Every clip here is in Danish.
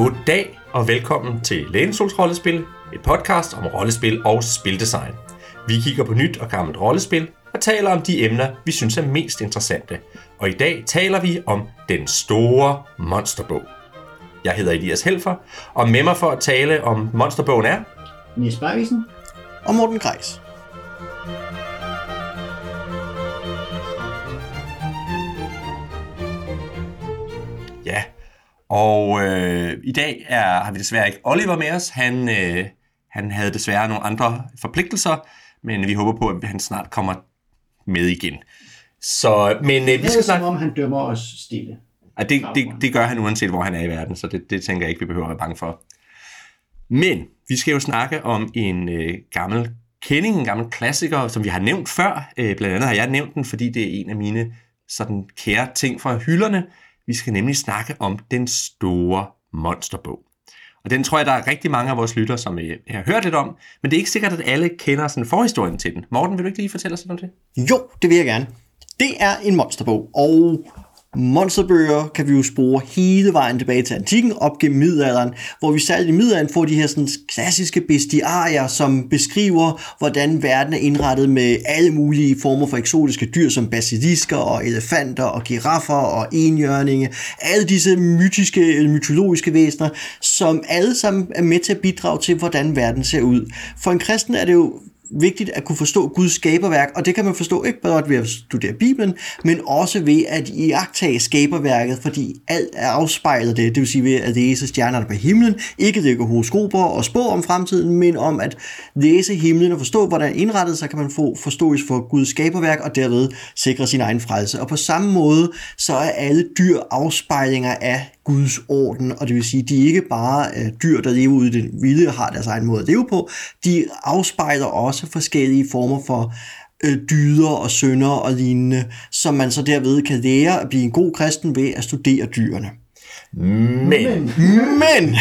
Goddag og velkommen til Lænesols Rollespil, et podcast om rollespil og spildesign. Vi kigger på nyt og gammelt rollespil og taler om de emner, vi synes er mest interessante. Og i dag taler vi om den store monsterbog. Jeg hedder Elias Helfer, og med mig for at tale om monsterbogen er... Niels Bergisen. og Morten Greis. Og øh, i dag er, har vi desværre ikke Oliver med os. Han, øh, han havde desværre nogle andre forpligtelser, men vi håber på, at han snart kommer med igen. Så, men øh, vi Det skal snakke... om, han dømmer os stille. Ja, det, det, det gør han uanset, hvor han er i verden, så det, det tænker jeg ikke, vi behøver at være bange for. Men vi skal jo snakke om en øh, gammel kending, en gammel klassiker, som vi har nævnt før. Øh, blandt andet har jeg nævnt den, fordi det er en af mine sådan kære ting fra hylderne. Vi skal nemlig snakke om den store monsterbog. Og den tror jeg, der er rigtig mange af vores lyttere, som jeg har hørt lidt om, men det er ikke sikkert, at alle kender sådan forhistorien til den. Morten, vil du ikke lige fortælle os lidt om det? Jo, det vil jeg gerne. Det er en monsterbog, og monsterbøger kan vi jo spore hele vejen tilbage til antikken, op gennem middelalderen, hvor vi særligt i middelalderen får de her sådan, klassiske bestiarier, som beskriver, hvordan verden er indrettet med alle mulige former for eksotiske dyr, som basilisker og elefanter og giraffer og enhjørninge. Alle disse mytiske, eller mytologiske væsener, som alle sammen er med til at bidrage til, hvordan verden ser ud. For en kristen er det jo vigtigt at kunne forstå Guds skaberværk, og det kan man forstå ikke bare ved at studere Bibelen, men også ved at iagtage skaberværket, fordi alt er afspejlet det, det vil sige ved at læse stjernerne på himlen, ikke lægge horoskoper og spå om fremtiden, men om at læse himlen og forstå, hvordan indrettet, så kan man få forståelse for Guds skaberværk, og derved sikre sin egen frelse. Og på samme måde, så er alle dyr afspejlinger af Guds orden, og det vil sige, de er ikke bare øh, dyr, der lever ude i det vilde og har deres egen måde at leve på, de afspejler også forskellige former for øh, dyder og sønder og lignende, som man så derved kan lære at blive en god kristen ved at studere dyrene. Men, Men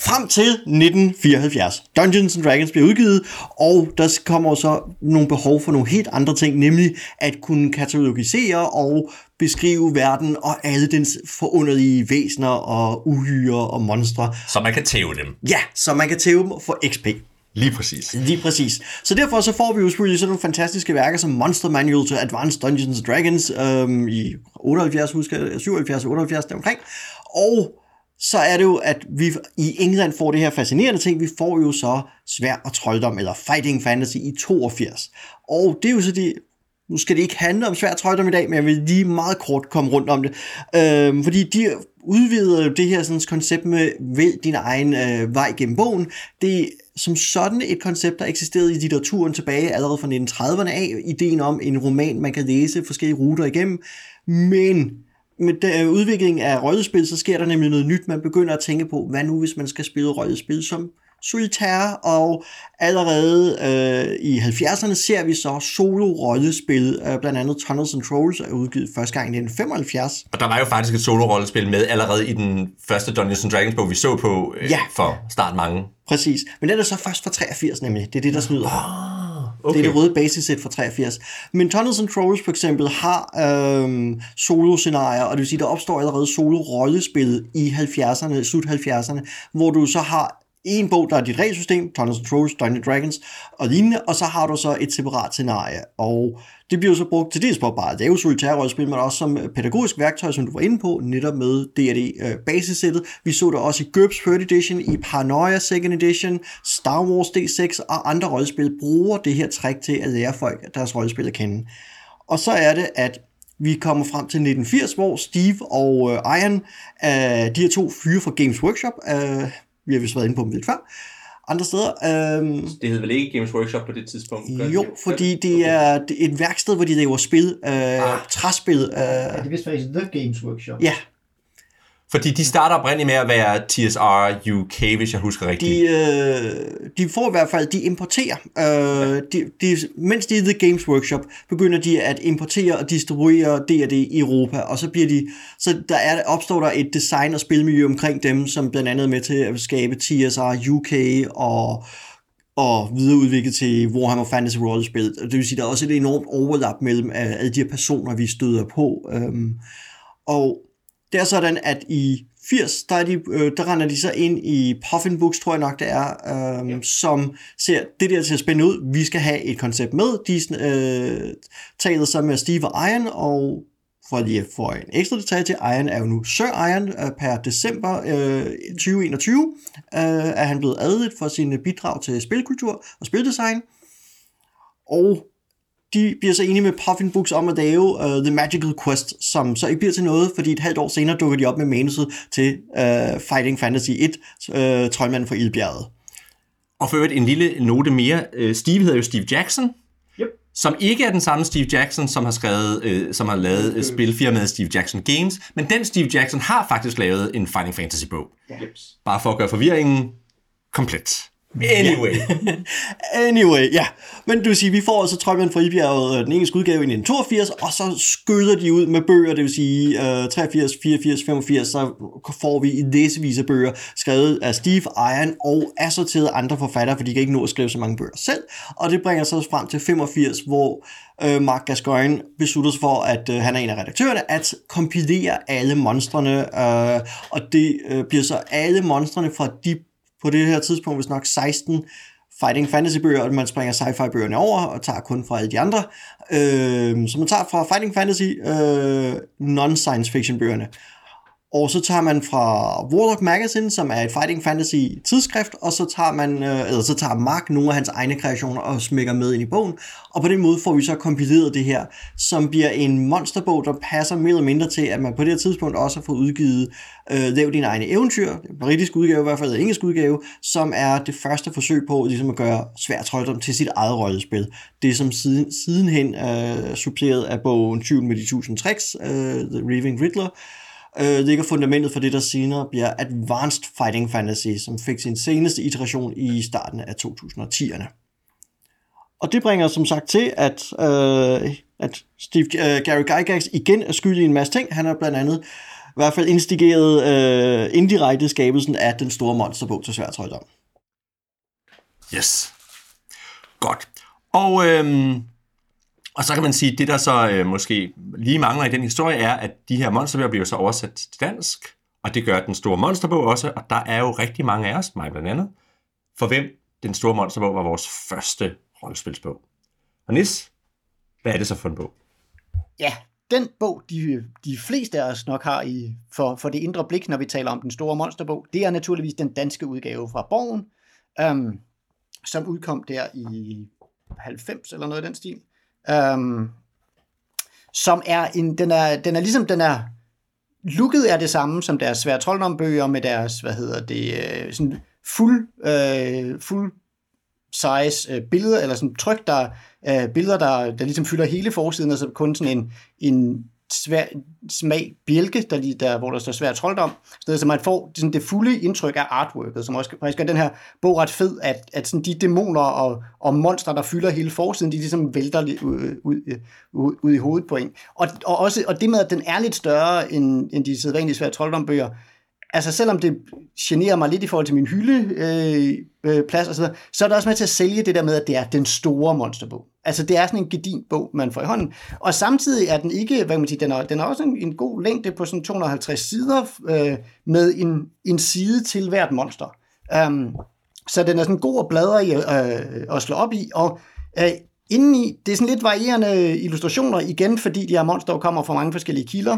frem til 1974, Dungeons and Dragons bliver udgivet, og der kommer så nogle behov for nogle helt andre ting, nemlig at kunne katalogisere og beskrive verden og alle dens forunderlige væsener og uhyre og monstre. så man kan tæve dem. Ja, så man kan tæve dem for XP. Lige præcis. Lige præcis. Så derfor så får vi jo selvfølgelig sådan nogle fantastiske værker som Monster Manual to Advanced Dungeons and Dragons øhm, i 78, husker jeg, 77, 78 deromkring. Og så er det jo, at vi i England får det her fascinerende ting. Vi får jo så svær og trolddom, eller Fighting Fantasy i 82. Og det er jo så de, nu skal det ikke handle om svær trolddom i dag, men jeg vil lige meget kort komme rundt om det. Øhm, fordi de udvider jo det her sådan, koncept med vælg din egen øh, vej gennem bogen. Det er som sådan et koncept, der eksisterede i litteraturen tilbage allerede fra 1930'erne af. Ideen om en roman, man kan læse forskellige ruter igennem. Men med den udvikling af rollespil, så sker der nemlig noget nyt. Man begynder at tænke på, hvad nu hvis man skal spille rollespil som solitær, og allerede øh, i 70'erne ser vi så solo-rollespil, øh, blandt andet Tunnels and Trolls er udgivet første gang i 1975. Og der var jo faktisk et solo-rollespil med allerede i den første Dungeons and Dragons bog, vi så på øh, Ja. for start mange. Præcis. Men den er så først fra 83 nemlig. Det er det, der snyder. Okay. Det er det røde basissæt fra 83. Men Tunnels and Trolls for eksempel har øhm, solo-scenarier, og det vil sige, der opstår allerede solo-rollespil i 70'erne, slut 70'erne, hvor du så har en bog, der er dit regelsystem, Tunnels and Trolls, Dungeons Dragons og lignende, og så har du så et separat scenarie. Og det bliver så brugt til dels på bare at lave solitære men også som pædagogisk værktøj, som du var inde på, netop med D&D øh, basissættet. Vi så det også i GURPS 3rd Edition, i Paranoia 2nd Edition, Star Wars D6 og andre rollespil bruger det her trick til at lære folk deres rollespil at kende. Og så er det, at vi kommer frem til 1980, hvor Steve og øh, Ian, øh, de her to fyre fra Games Workshop, øh, vi har vist været inde på dem lidt før, andre steder, øh, Det hed vel ikke Games Workshop på det tidspunkt? jo, fordi det er det er et værksted, hvor de laver spil, øh, Ah. træspil. Øh, Ja, det er vist faktisk The Games Workshop. ja, Fordi de starter oprindeligt med at være TSR UK, hvis jeg husker rigtigt. de, øh, de får i hvert fald, de importerer, øh, de, de, mens de er i The Games Workshop, begynder de at importere og distribuere D&D i Europa, og så bliver de, så der er, opstår der et design- og spilmiljø omkring dem, som blandt andet er med til at skabe TSR UK og og videreudviklet til Warhammer Fantasy Rollespil. Det vil sige, der er også et enormt overlap mellem øh, alle de her personer, vi støder på. Øhm, og Det er sådan, at i 80, der, er de, øh, der render de så ind i Puffin Books, tror jeg nok det er, øh, ja. som ser det der til at spænde ud. Vi skal have et koncept med. De øh, taler så med Steve og Iron, og for lige at få en ekstra detalje til, Iron er jo nu Sir Iron øh, per december øh, 2021, øh, er han blevet adlet for sine bidrag til spilkultur og spildesign. Og de bliver så enige med Puffin Books om at lave uh, The Magical Quest, som så ikke bliver til noget, fordi et halvt år senere dukker de op med manuset til uh, Fighting Fantasy 1, uh, Troldmanden fra Ildbjerget. Og for øvrigt en lille note mere. Steve hedder jo Steve Jackson, Yep. som ikke er den samme Steve Jackson, som har skrevet, øh, som har lavet øh, spilfirmaet Steve Jackson Games, men den Steve Jackson har faktisk lavet en Fighting Fantasy bog. Jeps. Bare for at gøre forvirringen komplet. Anyway. Anyway, ja. Men du vil sige, vi får altså Troldmand fra Ibjerget, øh, den engelske udgave i 1982, og så skyder de ud med bøger, det vil sige uh, 83, 84, 85, så får vi i læsevis af bøger, skrevet af Steve Iron og assorteret andre forfattere, for de kan ikke nå at skrive så mange bøger selv. Og det bringer så frem til 85, hvor uh, Mark Gascoigne beslutter sig for, at uh, han er en af redaktørerne, at kompilere alle monstrene, uh, og det uh, bliver så alle monstrene fra de på det her tidspunkt, hvis nok 16 fighting fantasy bøger, og man springer sci-fi bøgerne over og tager kun fra alle de andre. Øh, så man tager fra fighting fantasy øh, non-science fiction bøgerne. Og så tager man fra Warlock Magazine, som er et fighting fantasy tidsskrift, og så tager man, øh, eller så tager Mark nogle af hans egne kreationer og smækker med ind i bogen. Og på den måde får vi så kompileret det her, som bliver en monsterbog, der passer mere eller mindre til, at man på det her tidspunkt også har fået udgivet øh, Lav dine egne eventyr, en britisk udgave i hvert fald, en engelsk udgave, som er det første forsøg på ligesom at gøre svær trolddom til sit eget rollespil. Det som siden, sidenhen øh, suppleret af bogen 20 med de 1000 tricks, øh, The Raving Riddler, øh, ligger fundamentet for det, der senere bliver Advanced Fighting Fantasy, som fik sin seneste iteration i starten af 2010'erne. Og det bringer som sagt til, at, øh, at Steve, øh, Gary Gygax igen er skyldig i en masse ting. Han har blandt andet i hvert fald instigeret øh, indirekte skabelsen af den store monsterbog til Sværdtrøjdom. Yes. Godt. Og, øhm, og så kan man sige, at det der så øh, måske lige mangler i den historie, er, at de her monsterbøger bliver så oversat til dansk, og det gør den store monsterbog også, og der er jo rigtig mange af os, mig blandt andet, for hvem den store monsterbog var vores første rollespilsbog. Og Nis, hvad er det så for en bog? Ja, den bog, de, de fleste af os nok har i, for, for det indre blik, når vi taler om den store monsterbog, det er naturligvis den danske udgave fra Borgen, øhm, som udkom der i 90 eller noget i den stil. Øhm, som er en, den er, den er ligesom, den er, looket er det samme som deres svære trolddombøger med deres, hvad hedder det, øh, sådan fuld, øh, fuld size øh, billeder, eller sådan tryk, der, øh, billeder, der, der ligesom fylder hele forsiden, og så kun sådan en, en svær, smag bjælke, der, lige, der, hvor der står svær trolddom, så man får sådan det fulde indtryk af artworket, som også faktisk gør den her bog ret fed, at, at sådan de dæmoner og, og monstre, der fylder hele forsiden, de ligesom vælter ud, ud, ud, ud i hovedet på en. Og, og, også, og det med, at den er lidt større end, end de sædvanlige svære trolddombøger, altså selvom det generer mig lidt i forhold til min hyldeplads øh, øh, plads og så, videre, så er det også med til at sælge det der med, at det er den store monsterbog. Altså det er sådan en gedin bog, man får i hånden. Og samtidig er den ikke, hvad kan man sige, den er, den er også en, en god længde på sådan 250 sider øh, med en, en side til hvert monster. Um, så den er sådan god at bladre i øh, og slå op i, og øh, indeni, det er sådan lidt varierende illustrationer, igen fordi de her monstre kommer fra mange forskellige kilder.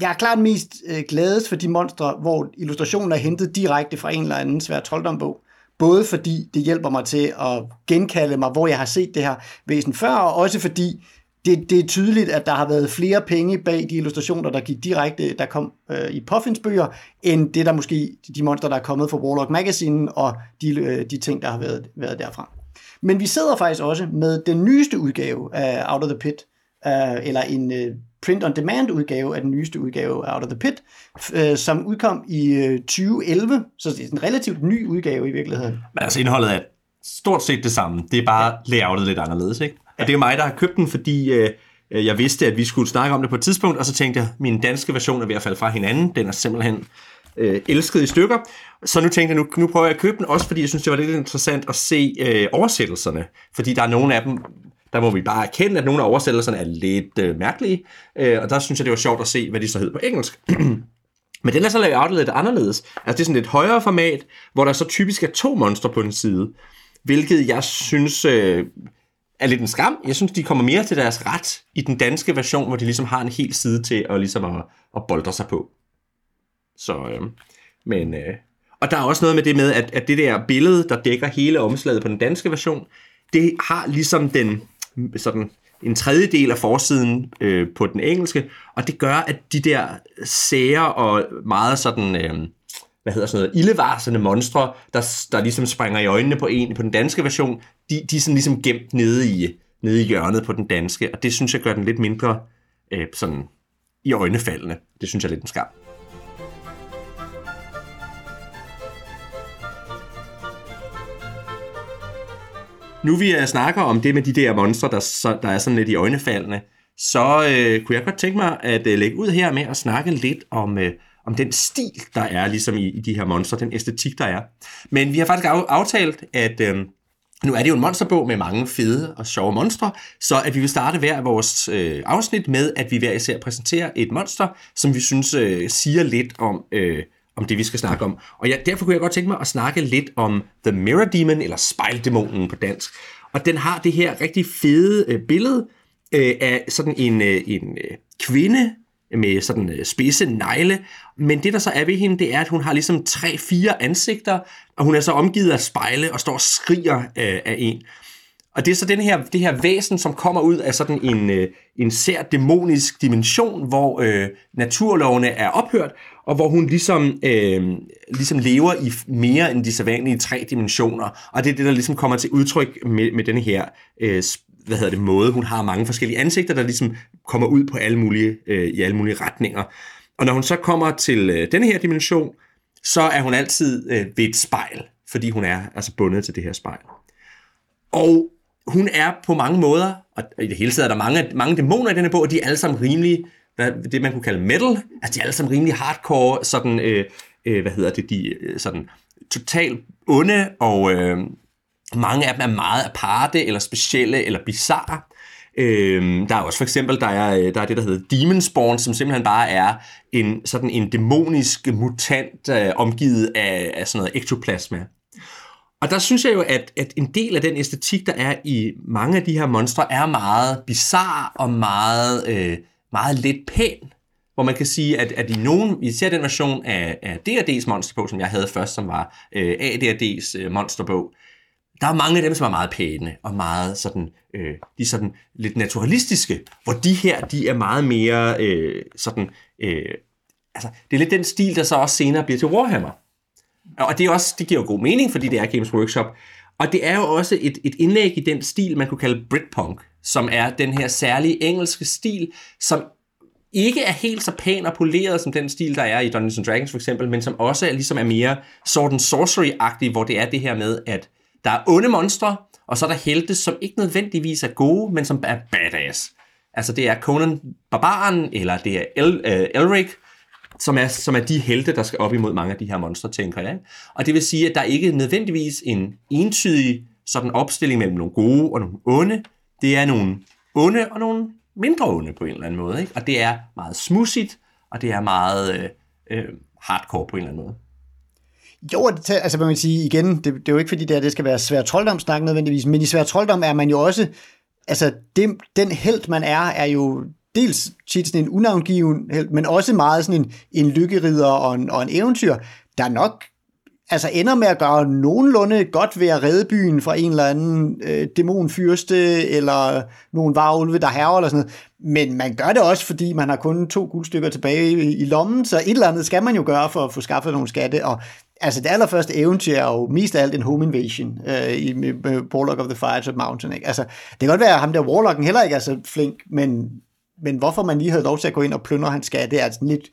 Jeg er klart mest øh, gladest for de monstre, hvor illustrationen er hentet direkte fra en eller anden svær trolddombog. Både fordi det hjælper mig til at genkalde mig, hvor jeg har set det her væsen før, og også fordi det, det er tydeligt, at der har været flere penge bag de illustrationer, der gik direkte, der kom øh, i Puffins bøger, end det der måske, de monster, der er kommet fra Warlock Magazine, og de, øh, de ting, der har været, været derfra. Men vi sidder faktisk også med den nyeste udgave af Out of the Pit, øh, eller en øh, print-on-demand udgave af den nyeste udgave af Out of the Pit, øh, som udkom i øh, 2011, så det er en relativt ny udgave i virkeligheden. Men altså indholdet er stort set det samme. Det er bare layoutet lidt anderledes, ikke? Og det er mig, der har købt den, fordi øh, jeg vidste, at vi skulle snakke om det på et tidspunkt, og så tænkte jeg, min danske version er ved at falde fra hinanden. Den er simpelthen øh, elsket i stykker. Så nu tænkte jeg, nu, nu prøver jeg at købe den, også fordi jeg synes, det var lidt interessant at se øh, oversættelserne. Fordi der er nogle af dem, der må vi bare erkende, at nogle af oversættelserne er lidt øh, mærkelige. Øh, og der synes jeg, det var sjovt at se, hvad de så hed på engelsk. Men den er så lavet lidt anderledes. Altså det er sådan et højere format, hvor der så typisk er to monstre på en side. Hvilket jeg synes øh, er lidt en skam. Jeg synes, de kommer mere til deres ret i den danske version, hvor de ligesom har en hel side til at, ligesom at, at boldre sig på. Så, øh, men... Øh, og der er også noget med det med, at, at det der billede, der dækker hele omslaget på den danske version, det har ligesom den sådan en tredjedel af forsiden øh, på den engelske, og det gør, at de der sære og meget sådan, øh, hvad hedder sådan noget, ildevarsende monstre, der, der ligesom springer i øjnene på en på den danske version, de, de er sådan ligesom gemt nede i, nede i hjørnet på den danske, og det synes jeg gør den lidt mindre øh, sådan i øjnefaldende. Det synes jeg er lidt en skam. Nu vi øh, snakker om det med de der monstre, der, der er sådan lidt i øjnefaldene, så øh, kunne jeg godt tænke mig at øh, lægge ud her med at snakke lidt om, øh, om den stil, der er ligesom i, i de her monstre, den æstetik, der er. Men vi har faktisk aftalt, at øh, nu er det jo en monsterbog med mange fede og sjove monstre, så at vi vil starte hver vores øh, afsnit med, at vi hver især præsenterer et monster, som vi synes øh, siger lidt om... Øh, om det, vi skal snakke om. Og ja, derfor kunne jeg godt tænke mig at snakke lidt om The Mirror Demon, eller spejldæmonen på dansk. Og den har det her rigtig fede øh, billede øh, af sådan en, øh, en øh, kvinde med sådan øh, spidse negle. Men det, der så er ved hende, det er, at hun har ligesom tre-fire ansigter, og hun er så omgivet af spejle og står og skriger øh, af en. Og det er så den her, det her væsen, som kommer ud af sådan en, øh, en sær dæmonisk dimension, hvor øh, naturlovene er ophørt, og hvor hun ligesom, øh, ligesom lever i mere end de sædvanlige tre dimensioner. Og det er det, der ligesom kommer til udtryk med, med denne her øh, hvad hedder det, måde. Hun har mange forskellige ansigter, der ligesom kommer ud på alle mulige, øh, i alle mulige retninger. Og når hun så kommer til øh, denne her dimension, så er hun altid øh, ved et spejl, fordi hun er altså bundet til det her spejl. Og hun er på mange måder, og i det hele taget er der mange, mange dæmoner i denne bog, og de er alle sammen rimelig, hvad, det man kunne kalde metal, altså de er alle sammen rimelig hardcore, sådan, øh, øh, hvad hedder det, de øh, sådan totalt onde, og øh, mange af dem er meget aparte, eller specielle, eller bizarre. Øh, der er også for eksempel, der er, øh, der er det, der hedder Demon Spawn, som simpelthen bare er en, sådan en dæmonisk mutant, øh, omgivet af, af sådan noget ektoplasma. Og der synes jeg jo, at, at en del af den æstetik, der er i mange af de her monstre, er meget bizarre og meget, øh, meget lidt pæn. Hvor man kan sige, at, at i nogen, især den version af, af D&D's monsterbog, som jeg havde først, som var øh, AD&D's øh, monsterbog, der er mange af dem, som er meget pæne og meget sådan, øh, de er sådan lidt naturalistiske, hvor de her, de er meget mere øh, sådan, øh, altså det er lidt den stil, der så også senere bliver til Warhammer. Og det, er også, det giver jo god mening, fordi det er Games Workshop. Og det er jo også et, et indlæg i den stil, man kunne kalde Britpunk, som er den her særlige engelske stil, som ikke er helt så pæn og poleret som den stil, der er i Dungeons Dragons for eksempel, men som også er, ligesom er mere Sword and Sorcery-agtig, hvor det er det her med, at der er onde monstre, og så er der helte, som ikke nødvendigvis er gode, men som er badass. Altså det er Conan Barbaren, eller det er El, uh, Elric, som er, som er de helte, der skal op imod mange af de her monstre, tænker jeg. Og det vil sige, at der ikke er nødvendigvis en entydig sådan opstilling mellem nogle gode og nogle onde. Det er nogle onde og nogle mindre onde på en eller anden måde. Ikke? Og det er meget smudsigt, og det er meget øh, øh, hardcore på en eller anden måde. Jo, det, altså man kan sige igen, det, det er jo ikke fordi, det, her, det skal være svær trolddom nødvendigvis, men i svær trolddom er man jo også, altså det, den held man er, er jo dels tit sådan en unavngiven held, men også meget sådan en, en lykkerider og en, og en eventyr, der nok altså ender med at gøre nogenlunde godt ved at redde byen fra en eller anden øh, dæmonfyrste, eller nogle varulve, der herrer eller sådan noget. Men man gør det også, fordi man har kun to guldstykker tilbage i, i lommen, så et eller andet skal man jo gøre for at få skaffet nogle skatte, og altså det allerførste eventyr er jo mest af alt en home invasion øh, i, med, med Warlock of the Fire Mountain. Ikke? Altså, det kan godt være, at ham der Warlocken heller ikke er så flink, men men hvorfor man lige havde lov til at gå ind og plyndre hans skat, det er altså lidt,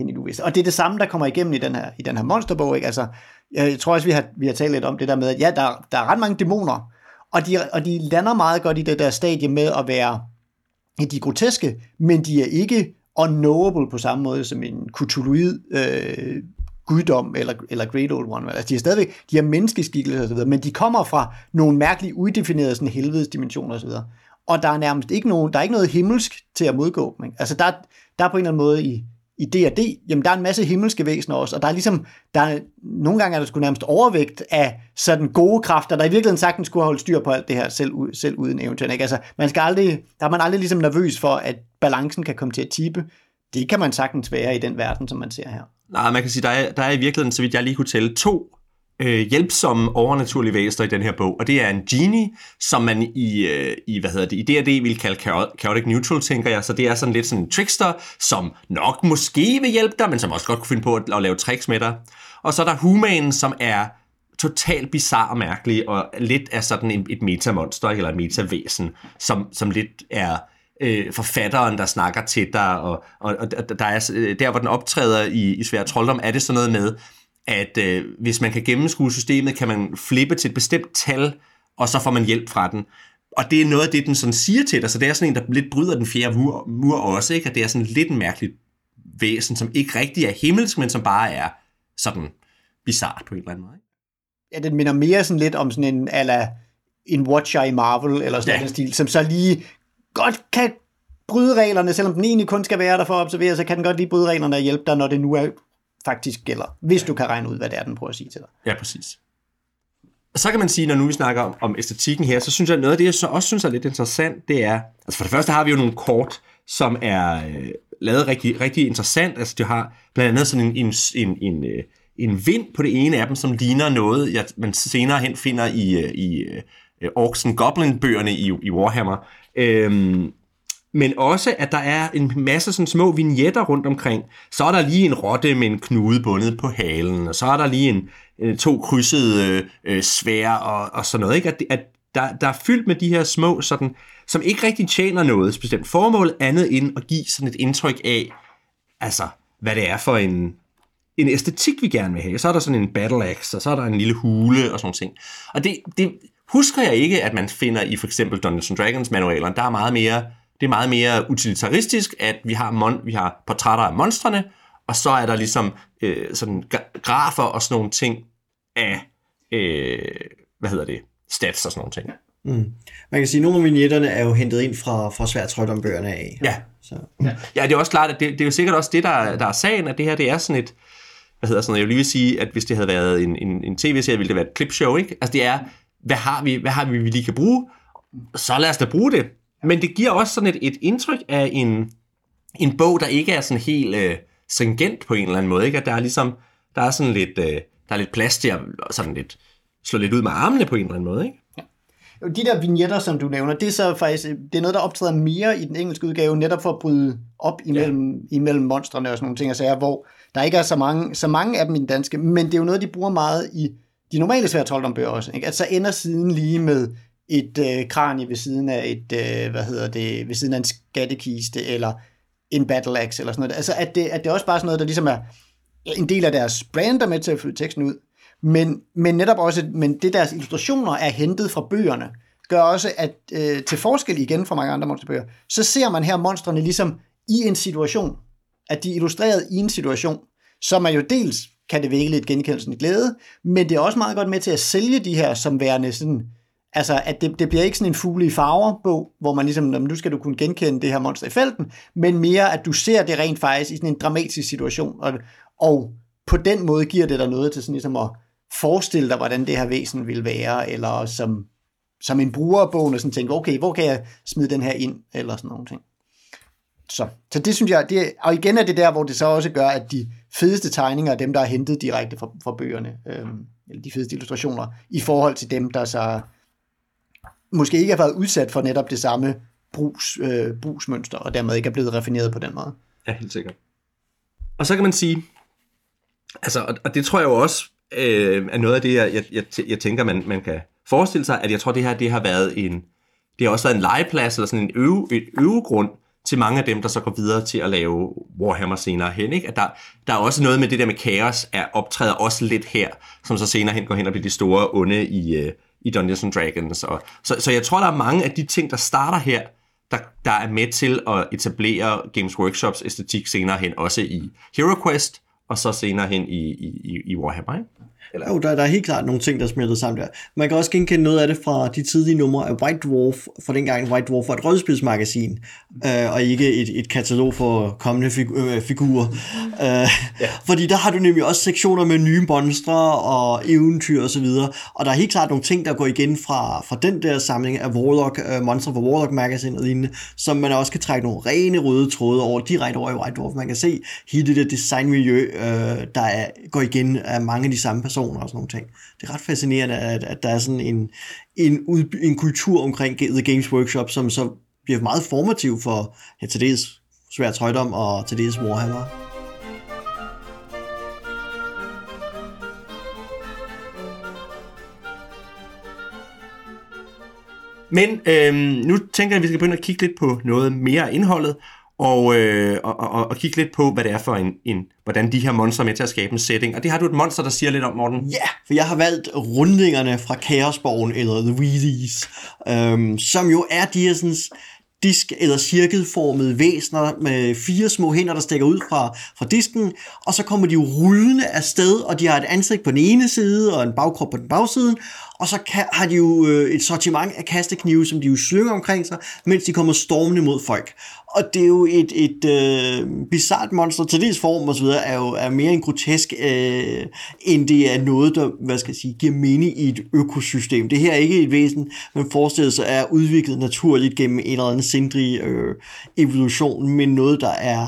hen i det uvisse. Og det er det samme, der kommer igennem i den her, i den her monsterbog. Ikke? Altså, jeg tror også, vi har, vi har talt lidt om det der med, at ja, der, der er ret mange dæmoner, og de, og de lander meget godt i det der stadie med at være de er groteske, men de er ikke unknowable på samme måde som en kutuloid øh, guddom eller, eller Great Old One. Altså, de er stadigvæk, de er menneskeskikkelser osv., men de kommer fra nogle mærkelige, udefinerede sådan helvedes dimensioner osv og der er nærmest ikke nogen, der er ikke noget himmelsk til at modgå dem. Ikke? Altså der, der er på en eller anden måde i, i D&D, jamen der er en masse himmelske væsener også, og der er ligesom, der er, nogle gange er der sgu nærmest overvægt af sådan gode kræfter, der i virkeligheden sagtens skulle holde styr på alt det her, selv, selv uden eventyr. Ikke? Altså, man skal aldrig, der er man aldrig ligesom nervøs for, at balancen kan komme til at tippe. Det kan man sagtens være i den verden, som man ser her. Nej, man kan sige, der er, der er i virkeligheden, så vidt jeg lige kunne tælle, to øh, hjælpsomme overnaturlige væsener i den her bog, og det er en genie, som man i, øh, i hvad hedder det, i D&D vil kalde chaotic neutral, tænker jeg, så det er sådan lidt sådan en trickster, som nok måske vil hjælpe dig, men som også godt kunne finde på at, at lave tricks med dig. Og så er der humanen, som er totalt bizarre og mærkelig, og lidt er sådan et, et metamonster, eller et metavæsen, som, som lidt er øh, forfatteren, der snakker til dig, og, og, og der er, øh, der, hvor den optræder i, i Svær Trolddom, er det sådan noget med, at øh, hvis man kan gennemskue systemet, kan man flippe til et bestemt tal, og så får man hjælp fra den. Og det er noget af det, den sådan siger til dig, så det er sådan en, der lidt bryder den fjerde mur, mur også, ikke? at det er sådan lidt en mærkelig væsen, som ikke rigtig er himmelsk, men som bare er sådan bizart på en eller anden måde. Ikke? Ja, det minder mere sådan lidt om sådan en, ala, en Watcher i Marvel, eller sådan ja. en stil, som så lige godt kan bryde reglerne, selvom den egentlig kun skal være der for at observere, så kan den godt lige bryde reglerne og hjælpe dig, når det nu er faktisk gælder, hvis du kan regne ud, hvad det er, den prøver at sige til dig. Ja, præcis. Og så kan man sige, når nu vi snakker om, om æstetikken her, så synes jeg, noget af det, jeg så også synes er lidt interessant, det er, altså for det første har vi jo nogle kort, som er øh, lavet rigtig, rigtig interessant. Altså du har blandt andet sådan en, en, en, en, øh, en vind på det ene af dem, som ligner noget, jeg, man senere hen finder i, øh, i uh, Orcs and Goblin-bøgerne i, i Warhammer. Øhm, men også, at der er en masse sådan små vignetter rundt omkring. Så er der lige en rotte med en knude bundet på halen, og så er der lige en, øh, to krydsede øh, øh, svær og, og sådan noget. Ikke? At, at der, der er fyldt med de her små, sådan, som ikke rigtig tjener noget bestemt formål, andet end at give sådan et indtryk af, altså, hvad det er for en, en æstetik, vi gerne vil have. Så er der sådan en battle axe, og så er der en lille hule og sådan ting. Og det, det husker jeg ikke, at man finder i for eksempel Dungeons Dragons manualerne. Der er meget mere det er meget mere utilitaristisk, at vi har, mon, vi har portrætter af monstrene, og så er der ligesom øh, sådan grafer og sådan nogle ting af, øh, hvad hedder det, stats og sådan nogle ting. Mm. Man kan sige, at nogle af vignetterne er jo hentet ind fra, fra svært om bøgerne af. Ja. Så. ja. ja, det er også klart, at det, det er jo sikkert også det, der, der er sagen, at det her det er sådan et, hvad hedder sådan noget, jeg vil lige sige, at hvis det havde været en, en, en tv-serie, ville det være et clipshow, ikke? Altså det er, hvad har vi, hvad har vi, vi lige kan bruge? Så lad os da bruge det. Men det giver også sådan et, et indtryk af en, en bog, der ikke er sådan helt øh, stringent på en eller anden måde. Ikke? At der er ligesom, der er sådan lidt, øh, der er lidt plads til at sådan lidt, slå lidt ud med armene på en eller anden måde. Ikke? Ja. De der vignetter, som du nævner, det er så faktisk det er noget, der optræder mere i den engelske udgave, netop for at bryde op imellem, ja. imellem monstrene og sådan nogle ting, altså, hvor der ikke er så mange, så mange af dem i den danske, men det er jo noget, de bruger meget i de normale svært bøger også. Ikke? At så ender siden lige med et øh, kranie ved siden af et, øh, hvad hedder det, ved siden af en skattekiste, eller en battle axe, eller sådan noget. Altså, at det, at det også bare sådan noget, der ligesom er en del af deres brand, der med til at fylde teksten ud, men, men netop også, men det deres illustrationer er hentet fra bøgerne, gør også, at øh, til forskel igen fra mange andre monsterbøger, så ser man her monstrene ligesom i en situation, at de er illustreret i en situation, som er jo dels kan det vække lidt genkendelsen glæde, men det er også meget godt med til at sælge de her som værende sådan Altså, at det, det bliver ikke sådan en fugle i farver bog, hvor man ligesom, nu skal du kunne genkende det her monster i felten, men mere, at du ser det rent faktisk i sådan en dramatisk situation, og, og på den måde giver det dig noget til sådan ligesom at forestille dig, hvordan det her væsen vil være, eller som, som en bruger af bogen, og sådan tænke, okay, hvor kan jeg smide den her ind, eller sådan nogle ting. Så, så det synes jeg, det, og igen er det der, hvor det så også gør, at de fedeste tegninger er dem, der er hentet direkte fra, fra bøgerne, øhm, eller de fedeste illustrationer, i forhold til dem, der så måske ikke har været udsat for netop det samme brugs, øh, brugsmønster, og dermed ikke er blevet raffineret på den måde. Ja, helt sikkert. Og så kan man sige, altså, og, og det tror jeg jo også øh, er noget af det, jeg, jeg, jeg tænker, man, man kan forestille sig, at jeg tror, det her det har været en, det har også været en legeplads, eller sådan en øve, et øvegrund til mange af dem, der så går videre til at lave Warhammer senere hen. Ikke? At der, der er også noget med det der med kaos, er optræder også lidt her, som så senere hen går hen og bliver de store onde i, øh, i Dungeons and Dragons. Og, så, så jeg tror, der er mange af de ting, der starter her, der, der er med til at etablere Games Workshops æstetik senere hen, også i Hero Quest, og så senere hen i, i, i Warhammer. Ikke? Eller, Jo, der, der er helt klart nogle ting, der er smeltet sammen der. Man kan også genkende noget af det fra de tidlige numre af White Dwarf, fra dengang White Dwarf var et rødspidsmagasin, øh, og ikke et, et katalog for kommende figu- øh, figurer. Øh, ja. Fordi der har du nemlig også sektioner med nye monstre og eventyr osv., og, og der er helt klart nogle ting, der går igen fra, fra den der samling af Warlock, øh, Monster for Warlock Magazine og lignende, som man også kan trække nogle rene røde tråde over, direkte over i White Dwarf. Man kan se hele det der designmiljø, øh, der er, går igen af mange af de samme personer og sådan nogle ting. Det er ret fascinerende, at, at der er sådan en, en, ud, en kultur omkring The Games Workshop, som så bliver meget formativ for ja, til dels Svært Højdom og til dels Warhammer. Men øhm, nu tænker jeg, at vi skal begynde at kigge lidt på noget mere af indholdet, og, øh, og, og, og kigge lidt på, hvad det er for en, en, hvordan de her monster er med til at skabe en setting. Og det har du et monster, der siger lidt om, Morten. Ja, for jeg har valgt rundingerne fra Chaosborgen, eller The Wheelies, øhm, som jo er de her sådan, disk- eller cirkelformede væsner med fire små hænder, der stikker ud fra, fra disken, og så kommer de jo rullende afsted, og de har et ansigt på den ene side, og en bagkrop på den bagsiden, og så kan, har de jo øh, et sortiment af kasteknive, som de jo slynger omkring sig, mens de kommer stormende mod folk. Og det er jo et, et øh, bizart monster, til dels form og så videre, er jo er mere en grotesk, øh, end det er noget, der hvad skal jeg sige, giver mening i et økosystem. Det her er ikke et væsen, man forestiller sig er udviklet naturligt gennem en eller anden sindrig øh, evolution, men noget, der er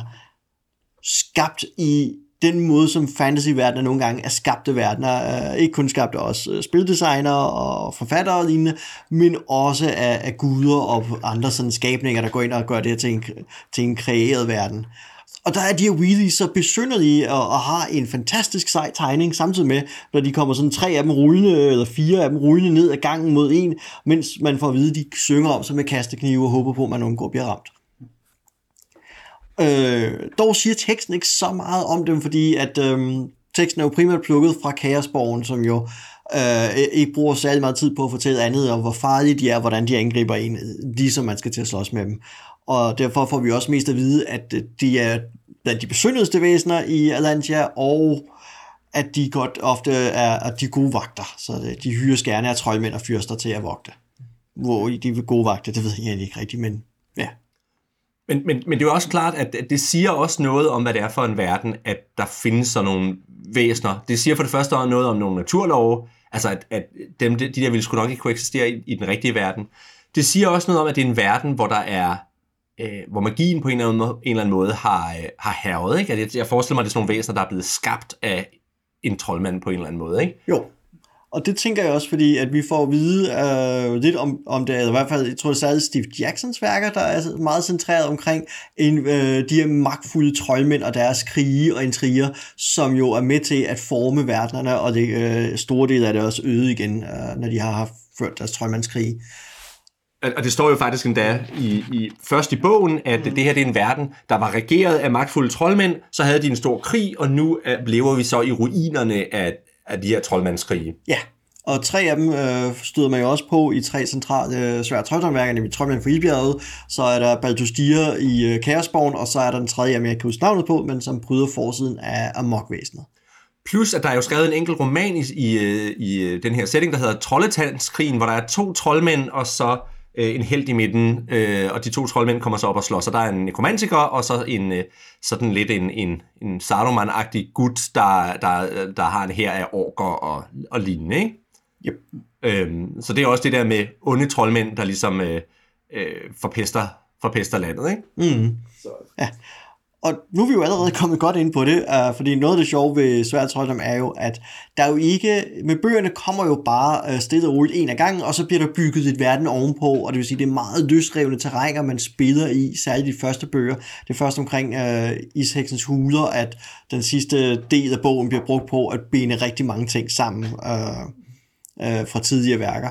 skabt i den måde, som fantasyverdenen nogle gange er skabte verdener, øh, ikke kun skabte også øh, spildesigner og forfattere og lignende, men også af, af guder og andre sådan skabninger, der går ind og gør det her til en, til en kreeret verden. Og der er de her wheelies så besynderlige og, og har en fantastisk sej tegning, samtidig med, når de kommer sådan tre af dem rullende, eller fire af dem rullende ned ad gangen mod en, mens man får at vide, at de synger om sig med kasteknive og håber på, at man undgår bliver ramt. Øh, dog siger teksten ikke så meget om dem, fordi at øh, teksten er jo primært plukket fra Kaosborgen, som jo øh, ikke bruger særlig meget tid på at fortælle andet og hvor farlige de er, hvordan de angriber en, ligesom man skal til at slås med dem. Og derfor får vi også mest at vide, at øh, de er blandt de besynderligste væsener i Alantia, og at de godt ofte er at de er gode vagter. Så øh, de hyres gerne af troldmænd og fyrster til at vogte. Hvor de er gode vagter, det ved jeg ikke rigtigt, men. Men, men, men det er jo også klart, at det siger også noget om, hvad det er for en verden, at der findes sådan nogle væsener. Det siger for det første noget om nogle naturlove, altså at, at dem, de der ville sgu nok ikke kunne eksistere i, i den rigtige verden. Det siger også noget om, at det er en verden, hvor der er øh, hvor magien på en eller anden måde, en eller anden måde har, øh, har hervet. Ikke? At jeg, jeg forestiller mig, at det er sådan nogle væsener, der er blevet skabt af en troldmand på en eller anden måde. Ikke? Jo, og det tænker jeg også, fordi at vi får at vide øh, lidt om, om det, eller i hvert fald, jeg tror det er særligt Steve Jacksons værker, der er meget centreret omkring en, øh, de her magtfulde troldmænd og deres krige og intriger, som jo er med til at forme verdenerne, og det øh, store del af det også øde igen, øh, når de har haft ført deres troldmandskrige. Og det står jo faktisk endda i, i, først i bogen, at mm. det her det er en verden, der var regeret af magtfulde troldmænd, så havde de en stor krig, og nu er, lever vi så i ruinerne af, af de her troldmandskrige. Ja, og tre af dem øh, støder man jo også på i tre centrale øh, svære troldmandværker, nemlig Troldmand for Ildbjerget, så er der Baldur i øh, Kaosborgen, og så er der den tredje, jeg ikke kan navnet på, men som bryder forsiden af Amokvæsenet. Plus, at der er jo skrevet en enkelt roman i, i, i den her setting, der hedder Troldetandskrigen, hvor der er to troldmænd, og så øh, en held i midten, øh, og de to troldmænd kommer så op og slår. Så der er en nekromantiker, og så en øh, sådan lidt en, en, en Saruman-agtig gut, der, der, der har en her af orker og, og lignende, ikke? Yep. Øhm, så det er også det der med onde troldmænd, der ligesom øh, øh, forpester, forpester landet, ikke? Mm. Så. Ja. Og nu er vi jo allerede kommet godt ind på det, uh, fordi noget af det sjove ved Svært Trolddom er jo, at der jo ikke, med bøgerne kommer jo bare øh, uh, stille og roligt en af gangen, og så bliver der bygget et verden ovenpå, og det vil sige, det er meget løsrevne terrænger, man spiller i, særligt de første bøger. Det er først omkring øh, Isheksens huler, at den sidste del af bogen bliver brugt på at binde rigtig mange ting sammen øh, øh, fra tidligere værker.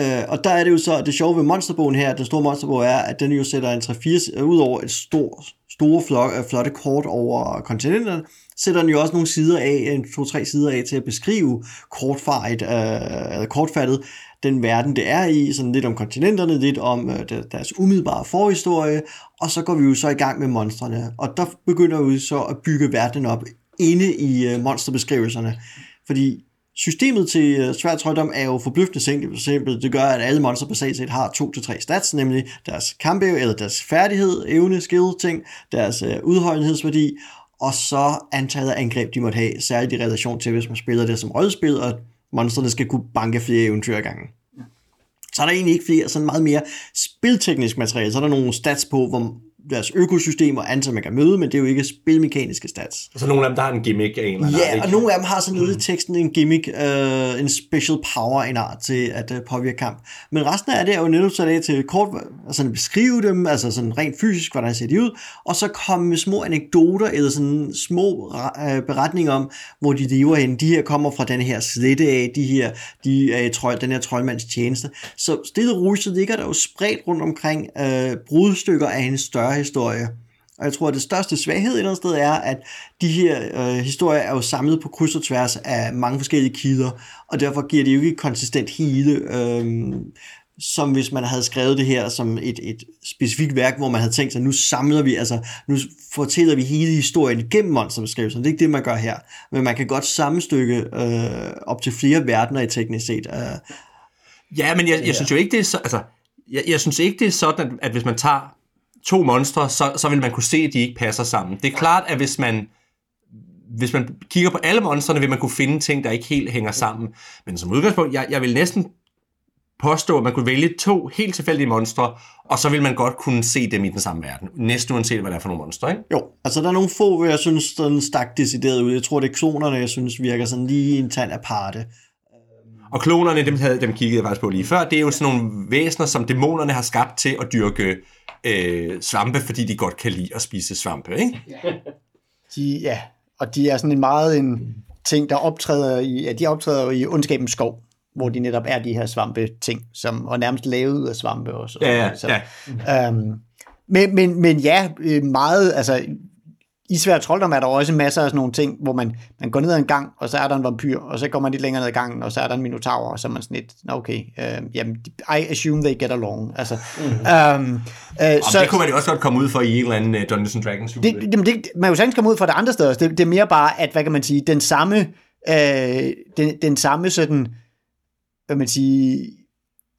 Uh, og der er det jo så, det sjove ved monsterbogen her, den store monsterbog er, at den jo sætter en 3-4 ud over et stort store flotte, flotte kort over kontinenterne, sætter den jo også nogle sider af, en to-tre sider af til at beskrive kortfattet, øh, eller kortfattet den verden, det er i, sådan lidt om kontinenterne, lidt om øh, deres umiddelbare forhistorie, og så går vi jo så i gang med monstrene, og der begynder vi så at bygge verden op inde i øh, monsterbeskrivelserne, fordi systemet til øh, svær trolddom er jo forbløffende simpelt. For eksempel, det gør, at alle monster basalt set har 2-3 stats, nemlig deres kamp eller deres færdighed, evne, skill, ting, deres øh, udholdenhedsværdi, og så antallet af angreb, de måtte have, særligt i relation til, hvis man spiller det som rollespil, og monsterne skal kunne banke flere eventyr gange. Så er der egentlig ikke flere sådan meget mere spilteknisk materiale. Så er der nogle stats på, hvor deres økosystem og antal, man kan møde, men det er jo ikke spilmekaniske stats. Og så nogle af dem, der har en gimmick af en eller anden art, Ja, ikke? og nogle af dem har sådan noget i teksten, en gimmick, øh, en special power, en art til at øh, påvirke kamp. Men resten af det er jo netop sat af til kort, altså beskrive dem, altså sådan rent fysisk, hvordan ser de ud, og så komme med små anekdoter, eller sådan små øh, beretninger om, hvor de lever henne. De her kommer fra den her slette af, de her, de er i trøj, den her troldmands tjeneste. Så stille og roligt, så ligger der jo spredt rundt omkring øh, brudstykker af en større historie. Og jeg tror, at det største svaghed et eller andet sted er, at de her øh, historier er jo samlet på kryds og tværs af mange forskellige kilder, og derfor giver det jo ikke et konsistent hele, øh, som hvis man havde skrevet det her som et, et specifikt værk, hvor man havde tænkt sig, nu samler vi, altså nu fortæller vi hele historien igennem monsterbeskrivelsen. Det er ikke det, man gør her. Men man kan godt sammenstykke øh, op til flere verdener i teknisk set. Øh, Ja, men jeg, jeg synes jo ikke, det er så, altså, jeg, jeg synes ikke, det er sådan, at, at hvis man tager to monstre, så, så vil man kunne se, at de ikke passer sammen. Det er klart, at hvis man hvis man kigger på alle monstrene, vil man kunne finde ting, der ikke helt hænger sammen. Men som udgangspunkt, jeg, jeg vil næsten påstå, at man kunne vælge to helt tilfældige monstre, og så vil man godt kunne se dem i den samme verden. Næsten uanset, hvad det er for nogle monstre, ikke? Jo, altså der er nogle få, jeg synes, den stak decideret ud. Jeg tror, det er klonerne, jeg synes virker sådan lige en tand aparte. Og klonerne, dem, havde, dem kiggede jeg faktisk på lige før, det er jo sådan nogle væsener, som dæmonerne har skabt til at dyrke øh, svampe, fordi de godt kan lide at spise svampe, ikke? De, ja, og de er sådan en meget en ting, der optræder i, ja, de optræder i ondskabens skov, hvor de netop er de her svampe ting, som er nærmest lavet ud af svampe også. Ja, ja, så, ja. Øhm, men, men, men ja, meget, altså i Svær Trolddom er der også masser af sådan nogle ting, hvor man, man går ned ad en gang, og så er der en vampyr, og så går man lidt længere ned ad gangen, og så er der en minotaur, og så er man sådan lidt, "Nå, okay, øh, jamen, I assume they get along. Altså, mm-hmm. øhm, øh, Og det kunne man jo også godt komme ud for i en eller anden uh, Dungeons Dragons det, det, jamen, det, man jo sagtens komme ud fra det andre steder. Det, det er mere bare, at, hvad kan man sige, den samme, øh, den, den samme sådan, hvad man sige,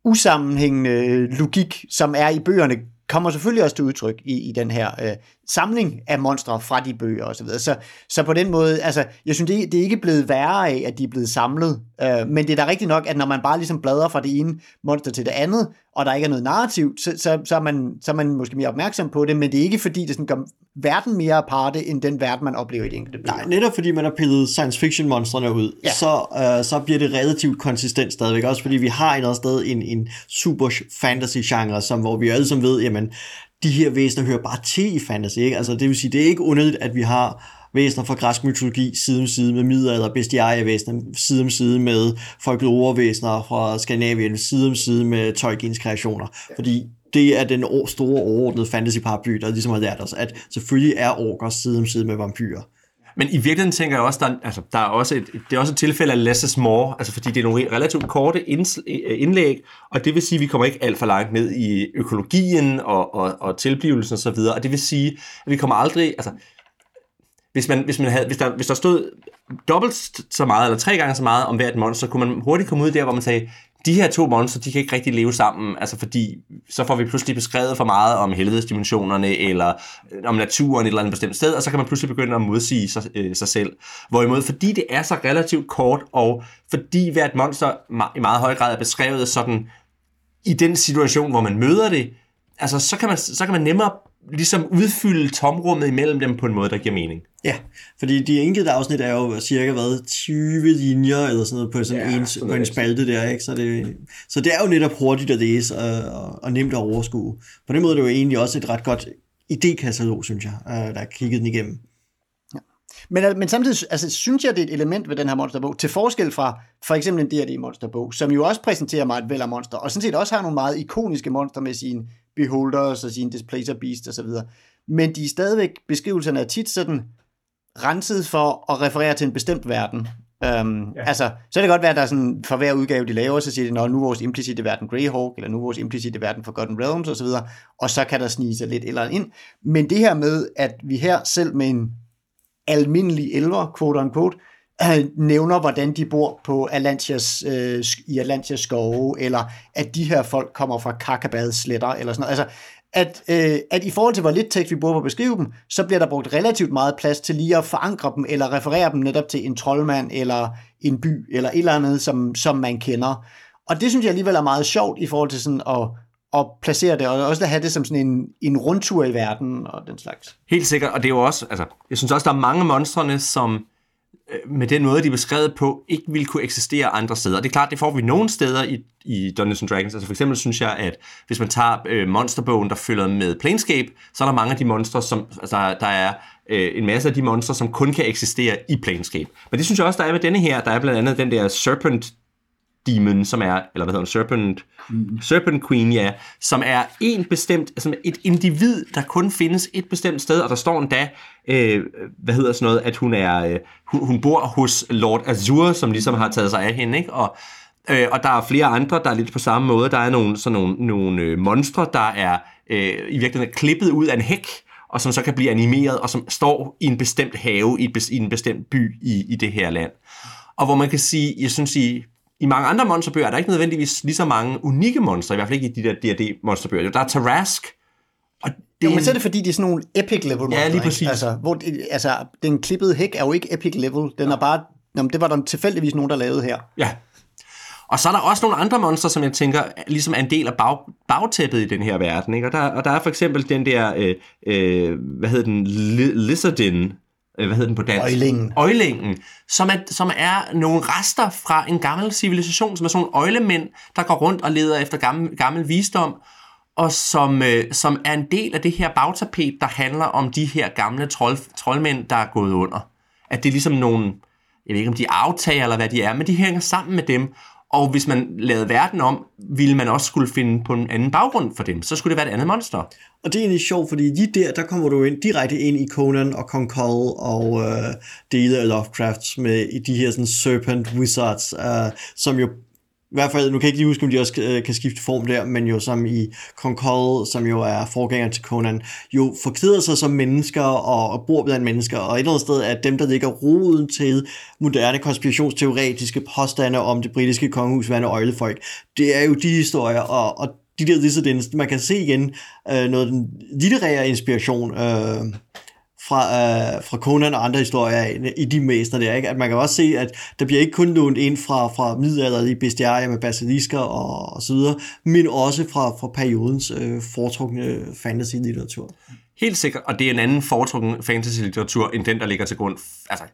usammenhængende logik, som er i bøgerne, kommer selvfølgelig også til udtryk i, i den her øh, samling af monstre fra de bøger osv. Så, videre. så så på den måde, altså, jeg synes, det, det er ikke blevet værre af, at de er blevet samlet, øh, men det er da rigtigt nok, at når man bare ligesom bladrer fra det ene monster til det andet, og der ikke er noget narrativ, så, så, så, er man, så er man måske mere opmærksom på det, men det er ikke fordi, det sådan gør verden mere aparte, end den verden, man oplever i de enkelte bøger. Nej, netop fordi man har pillet science fiction monstrene ud, Ja. ja. så, øh, så bliver det relativt konsistent stadigvæk. Også fordi vi har et eller andet sted en, en super fantasy genre, som, hvor vi alle som ved, jamen, de her væsener hører bare til i fantasy. Ikke? Altså, det vil sige, det er ikke underligt, at vi har væsener fra græsk mytologi side om side med middelalder bestiarievæsener, side om side med folklorevæsener fra Skandinavien, side om side med Tolkiens kreationer. Fordi det er den store overordnede fantasy-paraply, der ligesom har lært os, at selvfølgelig er orker side om side med vampyrer. Men i virkeligheden tænker jeg også, der, altså, der er også et, det er også et tilfælde af less is more, altså fordi det er nogle relativt korte øh, indlæg, og det vil sige, at vi kommer ikke alt for langt ned i økologien og, og, og tilblivelsen og så videre, og det vil sige, at vi kommer aldrig, altså hvis, man, hvis, man havde, hvis, der, hvis der stod dobbelt så meget, eller tre gange så meget om hvert monster, kunne man hurtigt komme ud der, hvor man sagde, de her to monster, de kan ikke rigtig leve sammen, altså fordi så får vi pludselig beskrevet for meget om helvedesdimensionerne, eller øh, om naturen et eller andet bestemt sted, og så kan man pludselig begynde at modsige sig, øh, sig selv. Hvorimod, fordi det er så relativt kort, og fordi hvert monster i meget høj grad er beskrevet sådan, i den situation, hvor man møder det, altså så kan man, så kan man nemmere ligesom udfylde tomrummet imellem dem på en måde, der giver mening. Ja, fordi de enkelte afsnit er jo cirka hvad, 20 linjer eller sådan noget på sådan Ja, en, sådan på en spalte der, ikke? Så det, så det er jo netop hurtigt at læse og, og, og nemt at overskue. På den måde er det jo egentlig også et ret godt idékatalog, synes jeg, øh, der er kigget den igennem. Men, men samtidig altså, synes jeg, det er et element ved den her monsterbog, til forskel fra for eksempel en D&D monsterbog, som jo også præsenterer mig et væld af monster, og sådan set også har nogle meget ikoniske monster med sine beholders og sine displacer beast osv. Men de er stadigvæk, beskrivelserne er tit sådan renset for at referere til en bestemt verden. Um, ja. Altså, så kan det godt være, at der er sådan, for hver udgave, de laver, så siger de, "Nå, nu er vores implicite verden Greyhawk, eller nu er vores implicite verden Forgotten Realms osv., og så kan der snige sig lidt eller ind. Men det her med, at vi her selv med en almindelige elver, quote unquote, øh, nævner, hvordan de bor på Atlantias, øh, i Atlantias skove, eller at de her folk kommer fra Kakabad sletter, eller sådan noget. Altså, at, øh, at i forhold til, hvor lidt tekst vi bruger på at beskrive dem, så bliver der brugt relativt meget plads til lige at forankre dem, eller referere dem netop til en troldmand, eller en by, eller et eller andet, som, som man kender. Og det synes jeg alligevel er meget sjovt i forhold til sådan at, at placere det, og også at have det som sådan en, en rundtur i verden og den slags. Helt sikkert, og det er jo også, altså, jeg synes også, der er mange monstrene, som øh, med den måde, de er beskrevet på, ikke vil kunne eksistere andre steder. Det er klart, det får vi nogle steder i, i Dungeons and Dragons. Altså for eksempel synes jeg, at hvis man tager øh, monsterbogen, der følger med Planescape, så er der mange af de monstre, som, altså der er øh, en masse af de monstre, som kun kan eksistere i Planescape. Men det synes jeg også, der er med denne her. Der er blandt andet den der Serpent Demon, som er, eller hvad hedder den, Serpent, mm. Serpent Queen, ja, som er en bestemt, altså et individ, der kun findes et bestemt sted, og der står endda, øh, hvad hedder sådan noget, at hun er, øh, hun, hun bor hos Lord Azur, som ligesom har taget sig af hende, ikke? Og, øh, og der er flere andre, der er lidt på samme måde. Der er nogle, sådan nogle, nogle øh, monstre, der er øh, i virkeligheden klippet ud af en hæk, og som så kan blive animeret, og som står i en bestemt have, i, et, i en bestemt by i, i det her land. Og hvor man kan sige, jeg synes, i i mange andre monsterbøger er der ikke nødvendigvis lige så mange unikke monstre, i hvert fald ikke i de der D&D-monsterbøger. Der er Tarask, og det jo, men så er det fordi, de er sådan nogle epic level monster. Ja, lige præcis. Altså, hvor, altså, den klippede hæk er jo ikke epic level. Den er bare, jamen, det var der tilfældigvis nogen, der lavede her. Ja. Og så er der også nogle andre monster, som jeg tænker, ligesom er en del af bag, bagtæppet i den her verden. Ikke? Og, der, og der er for eksempel den der, øh, øh, hvad hedder den, Lizardin, hvad hedder den på dansk? Øjlingen. Øjlingen, som er, som er nogle rester fra en gammel civilisation, som er sådan nogle øjlemænd, der går rundt og leder efter gammel, gammel visdom, og som, øh, som er en del af det her bagtapet, der handler om de her gamle trold, troldmænd, der er gået under. At det er ligesom nogle, jeg ved ikke om de aftager eller hvad de er, men de hænger sammen med dem, og hvis man lavede verden om, ville man også skulle finde på en anden baggrund for dem. Så skulle det være et andet monster. Og det er egentlig sjovt, fordi lige der, der kommer du ind, direkte ind i Conan og Kong Kull og øh, dele af Lovecraft med i de her sådan, Serpent Wizards, øh, som jo i hvert fald, nu kan jeg ikke lige huske, om de også øh, kan skifte form der, men jo som i Concord, som jo er forgænger til Conan, jo forklæder sig som mennesker og, og bor blandt mennesker, og et eller andet sted er dem, der ligger roden til moderne konspirationsteoretiske påstande om det britiske kongehus værende øjlefolk. Det er jo de historier, og, og de der dissidents, man kan se igen øh, noget den litterære inspiration, øh, fra, øh, fra Conan og andre historier i de mæster der, ikke? At man kan også se, at der bliver ikke kun lånt ind fra, fra middelalderlige bestiarier med basilisker og, og så videre, men også fra, fra periodens øh, foretrukne fantasy-litteratur. Helt sikkert, og det er en anden foretrukken fantasy-litteratur, end den, der ligger til grund altså,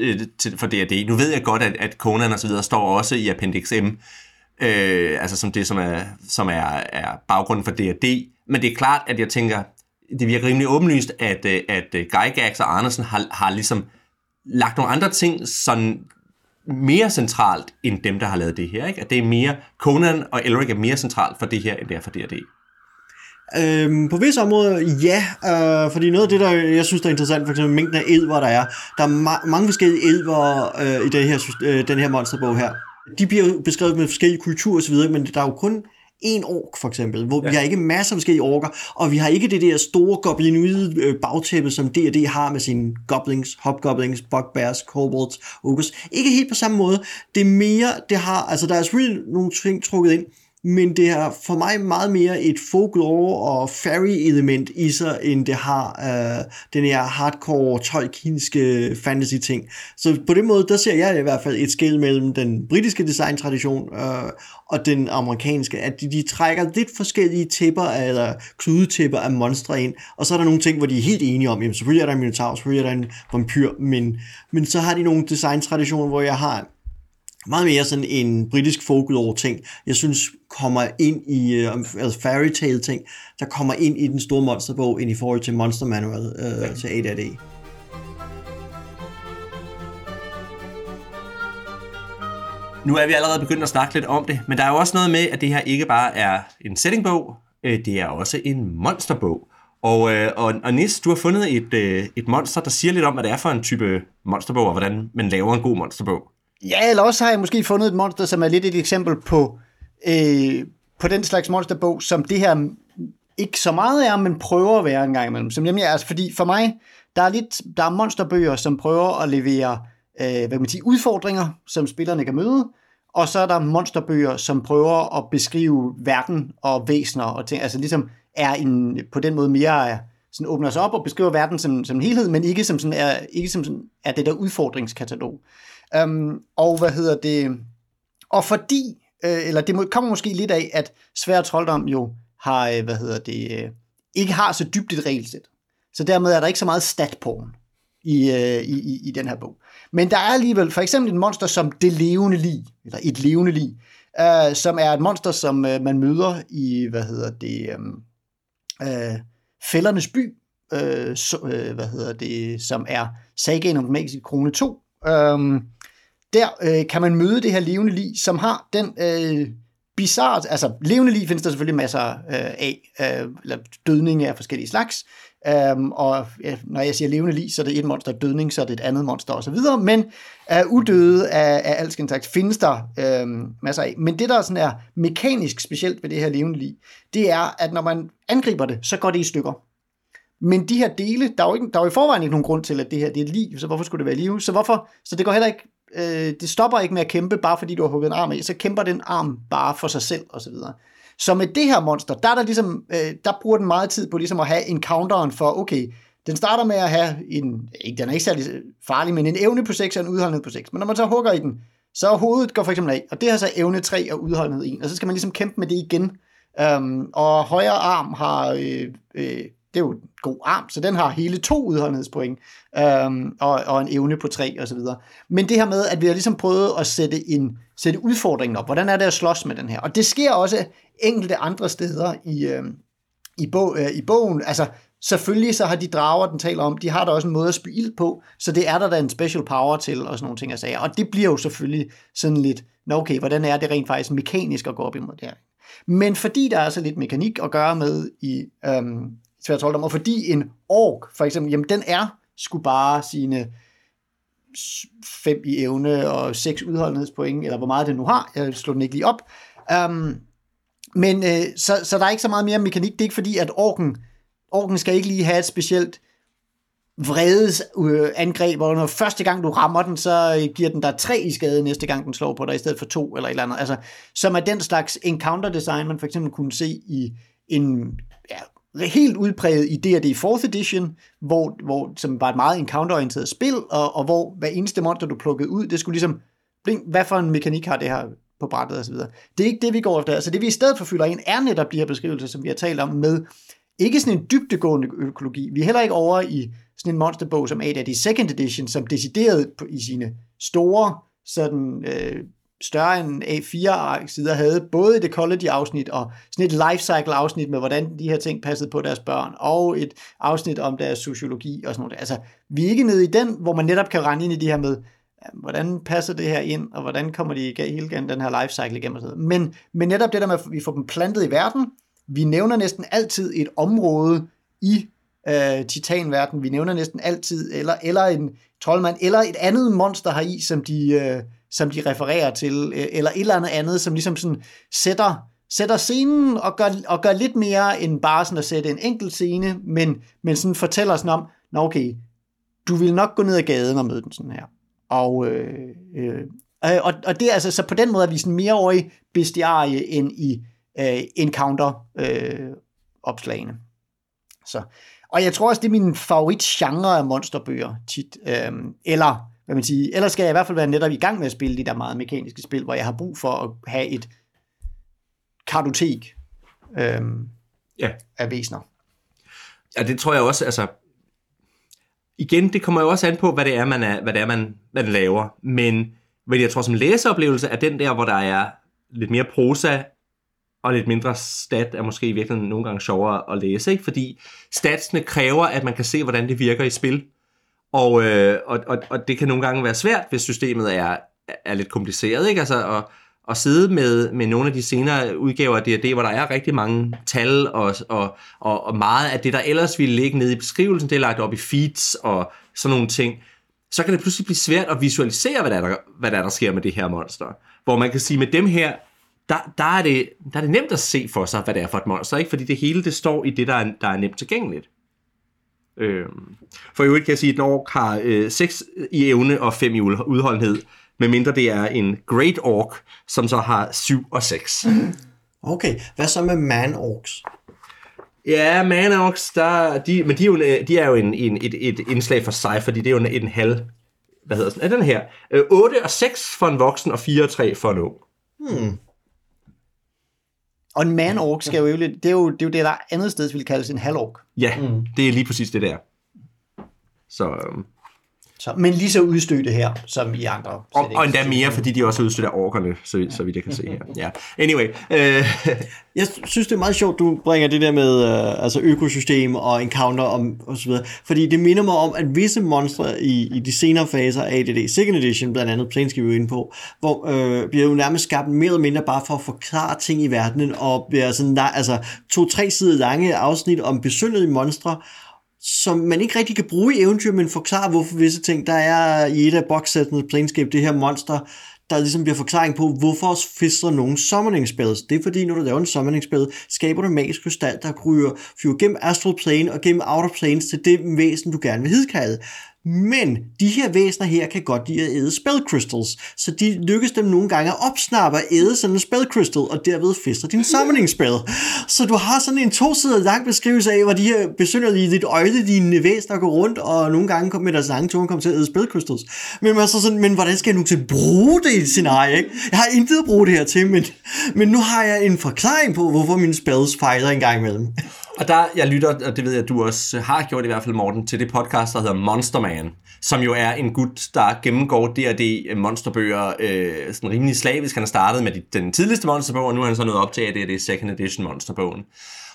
øh, for D&D. Nu ved jeg godt, at, at Conan og så videre står også i Appendix M, øh, altså som det, som er, som er, er baggrunden for D&D, men det er klart, at jeg tænker, det virker rimelig åbenlyst, at, øh, at øh, Gygax og Andersen har, har ligesom lagt nogle andre ting sådan mere centralt end dem, der har lavet det her. Ikke? At det er mere, Conan og Elric er mere centralt for det her, end det er for D&D. Øhm, på visse områder, ja, øh, fordi noget af det, der jeg synes, der er interessant, for eksempel mængden af elver, der er, der er ma- mange forskellige elver øh, i det her, øh, den her monsterbog her. De bliver beskrevet med forskellige kulturer osv., men der er jo kun en ork for eksempel, hvor ja. vi har ikke masser af forskellige orker, og vi har ikke det der store goblinoide øh, bagtæppe, som D&D har med sine goblins, hobgoblins, bugbears, kobolds, ogres. Ikke helt på samme måde. Det er mere, det har, altså der er selvfølgelig nogle ting trukket ind, men det har for mig meget mere et folklore og fairy-element i sig, end det har øh, den her hardcore tolkienske fantasy-ting. Så på den måde, der ser jeg i hvert fald et skæld mellem den britiske designtradition øh, og den amerikanske, at de, de trækker lidt forskellige tæpper, eller kludetæpper af monstre ind, og så er der nogle ting, hvor de er helt enige om, jamen selvfølgelig er der en minotaur, selvfølgelig er der en vampyr, men, men så har de nogle designtraditioner, hvor jeg har meget mere sådan en britisk folklore ting, jeg synes kommer ind i, uh, altså fairy tale ting, der kommer ind i den store monsterbog, ind i forhold til Monster Manual uh, ja. til AD&D. Nu er vi allerede begyndt at snakke lidt om det, men der er jo også noget med, at det her ikke bare er en settingbog, øh, det er også en monsterbog. Og, og, og Nis, du har fundet et, et monster, der siger lidt om, hvad det er for en type monsterbog, og hvordan man laver en god monsterbog. Ja, eller også har jeg måske fundet et monster, som er lidt et eksempel på, øh, på den slags monsterbog, som det her ikke så meget er, men prøver at være en gang imellem. Som nemlig, altså, fordi for mig, der er, lidt, der er monsterbøger, som prøver at levere øh, hvad kan man sige, udfordringer, som spillerne kan møde, og så er der monsterbøger, som prøver at beskrive verden og væsener og ting, altså ligesom er en, på den måde mere sådan åbner sig op og beskriver verden som, som en helhed, men ikke som sådan er, ikke som sådan er det der udfordringskatalog. Øhm, og hvad hedder det? Og fordi, øh, eller det kommer måske lidt af, at svær trolddom jo har, øh, hvad hedder det, øh, ikke har så dybt et regelsæt. Så dermed er der ikke så meget statporn i, øh, i, i, i den her bog. Men der er alligevel for eksempel et monster som det levende lig, eller et levende lig, øh, som er et monster, som øh, man møder i, hvad hedder det, øh, øh, Fældernes by, øh, så, øh, hvad hedder det, som er Sagaen om den magiske krone 2. Øh, der øh, kan man møde det her levende lig, som har den øh, bizarre, altså levende lig findes der selvfølgelig masser øh, af, øh, eller dødning af forskellige slags, Um, og øh, når jeg siger levende lig, så er det et monster dødning, så er det et andet monster osv., men øh, udøde af, af alskens slags findes der øh, masser af. Men det, der sådan er mekanisk specielt ved det her levende lig, det er, at når man angriber det, så går det i stykker. Men de her dele, der er jo, ikke, der er jo i forvejen ikke nogen grund til, at det her det er et så hvorfor skulle det være liv? Så, hvorfor, så det går heller ikke, øh, det stopper ikke med at kæmpe, bare fordi du har hugget en arm af, så kæmper den arm bare for sig selv osv. Så med det her monster, der, er der, ligesom, øh, der bruger den meget tid på ligesom at have en counteren for, okay, den starter med at have en, ikke, den er ikke særlig farlig, men en evne på 6 og en udholdenhed på 6. Men når man så hugger i den, så hovedet går for eksempel af, og det har så evne 3 og udholdenhed 1, og så skal man ligesom kæmpe med det igen. Øhm, og højre arm har, øh, øh, det er jo en god arm, så den har hele to udholdenhedspoint, øhm, og, og en evne på 3 og så videre. Men det her med, at vi har ligesom prøvet at sætte, en, sætte udfordringen op, hvordan er det at slås med den her? Og det sker også enkelte andre steder i, øhm, i, bog, øh, i bogen. Altså, selvfølgelig så har de drager, den taler om, de har der også en måde at spille på, så det er der da en special power til, og sådan nogle ting jeg sagde. Og det bliver jo selvfølgelig sådan lidt, nå okay, hvordan er det rent faktisk mekanisk at gå op imod det her? Men fordi der er så lidt mekanik at gøre med i øhm, svært og fordi en ork, for eksempel, jamen den er skulle bare sine fem i evne og seks udholdenhedspoint, eller hvor meget det nu har, jeg slår den ikke lige op, um, men øh, så, så der er ikke så meget mere mekanik. Det er ikke fordi, at orken, orken skal ikke lige have et specielt vredes øh, angreb, hvor når første gang du rammer den, så øh, giver den dig tre i skade næste gang den slår på dig, i stedet for to eller et eller andet. Altså, som er den slags encounter design, man for eksempel kunne se i en ja, helt udpræget i D&D 4th edition, hvor, hvor, som var et meget encounter-orienteret spil, og, og hvor hver eneste monster, du plukkede ud, det skulle ligesom, hvad for en mekanik har det her på brættet osv. Det er ikke det, vi går efter. Altså det, vi i stedet for fylder ind, er netop de her beskrivelser, som vi har talt om med ikke sådan en dybtegående økologi. Vi er heller ikke over i sådan en monsterbog som A.D. Second Edition, som decideret i sine store, sådan øh, større end A4-sider havde, både det college-afsnit og sådan et lifecycle-afsnit med, hvordan de her ting passede på deres børn, og et afsnit om deres sociologi og sådan noget. Altså, vi er ikke nede i den, hvor man netop kan rende ind i de her med, hvordan passer det her ind, og hvordan kommer de hele gennem den her life cycle igennem noget. Men, men netop det der med, at vi får dem plantet i verden, vi nævner næsten altid et område i øh, titanverden, vi nævner næsten altid, eller, eller en troldmand, eller et andet monster her i, som de, øh, som de refererer til, øh, eller et eller andet andet, som ligesom sådan sætter, sætter scenen og gør, og gør lidt mere end bare sådan at sætte en enkelt scene, men, men sådan fortæller sådan om, nå okay, du vil nok gå ned ad gaden og møde den sådan her. Og, øh, øh, og, og det er altså, så på den måde er vi sådan mere over i bestiarie end i øh, encounter øh, opslagene. Så. Og jeg tror også, det er min favorit genre af monsterbøger tit. Øh, eller, hvad man siger, eller skal jeg i hvert fald være netop i gang med at spille de der meget mekaniske spil, hvor jeg har brug for at have et kartotek øh, ja. af væsener. Ja, det tror jeg også, altså igen, det kommer jo også an på, hvad det er, man, er, hvad det er, man, man laver. Men, men jeg tror, som læseoplevelse er den der, hvor der er lidt mere prosa og lidt mindre stat, er måske i virkeligheden nogle gange sjovere at læse, ikke? fordi statsene kræver, at man kan se, hvordan det virker i spil. Og, øh, og, og, og det kan nogle gange være svært, hvis systemet er, er lidt kompliceret. Ikke? Altså, og, at sidde med, med nogle af de senere udgaver af D&D, hvor der er rigtig mange tal, og, og, og, og meget af det, der ellers ville ligge nede i beskrivelsen, det er lagt op i feeds og sådan nogle ting, så kan det pludselig blive svært at visualisere, hvad der, er, hvad der, er, der sker med det her monster. Hvor man kan sige, med dem her, der, der, er det, der er det nemt at se for sig, hvad det er for et monster, ikke? fordi det hele det står i det, der er, der er nemt tilgængeligt. Øh, for i øvrigt kan jeg sige, at en ork har øh, 6 i evne og 5 i ud- udholdenhed, medmindre det er en Great Ork, som så har 7 og 6. Okay, hvad så med man-orks? Ja, Manox, der, de, men de er jo, de er jo en, en, et, et indslag for sig, fordi det er jo en, en halv, hvad hedder sådan, er den her, øh, 8 og 6 for en voksen, og 4 og 3 for en ung. Og en man-ork skal jo, det er jo det, er jo det der andet sted ville kaldes en halv-ork. Ja, mm. det er lige præcis det der. Så, øhm, Så, men lige så udstødte her, som i andre og, og endda mere, fordi de også er udstødt af orkerne, så, så vidt jeg kan se her. Ja. Anyway, øh, Jeg synes, det er meget sjovt, du bringer det der med øh, altså økosystem og encounter om, og så videre. Fordi det minder mig om, at visse monstre i, i de senere faser af ADD Second Edition, blandt andet Planescape vi er inde på, hvor øh, bliver jo nærmest skabt mere eller mindre bare for at forklare ting i verdenen, og bliver sådan, der, altså to-tre sider lange afsnit om besynderlige monstre, som man ikke rigtig kan bruge i eventyr, men forklare, hvorfor visse ting, der er i et af boxsættene Planescape, det her monster, der ligesom bliver forklaring på, hvorfor fister nogen summoning spells. Det er fordi, når du laver en summoning spell, skaber du en magisk krystal, der kryger, flyver gennem astral plane og gennem outer planes til det væsen, du gerne vil hidkalde. Men de her væsener her kan godt lide at æde spell crystals, så de lykkes dem nogle gange at opsnappe og æde sådan en spell crystal, og derved fester din summoning spell. Så du har sådan en to sider lang beskrivelse af, hvor de her besynderlige, lidt øjlelignende væsener går rundt, og nogle gange kommer med deres lange tunge kommer til at æde spell crystals. Men, man så sådan, men hvordan skal jeg nu til at bruge det i et scenarie? Ikke? Jeg har intet at bruge det her til, men, men nu har jeg en forklaring på, hvorfor mine spells fejler en gang imellem. Og der, jeg lytter, og det ved jeg, du også har gjort i hvert fald, Morten, til det podcast, der hedder Monster Man, som jo er en gut, der gennemgår D&D monsterbøger øh, sådan rimelig slavisk. Han startede med de, den tidligste monsterbog, og nu er han så nået op til AD&D Second Edition monsterbogen.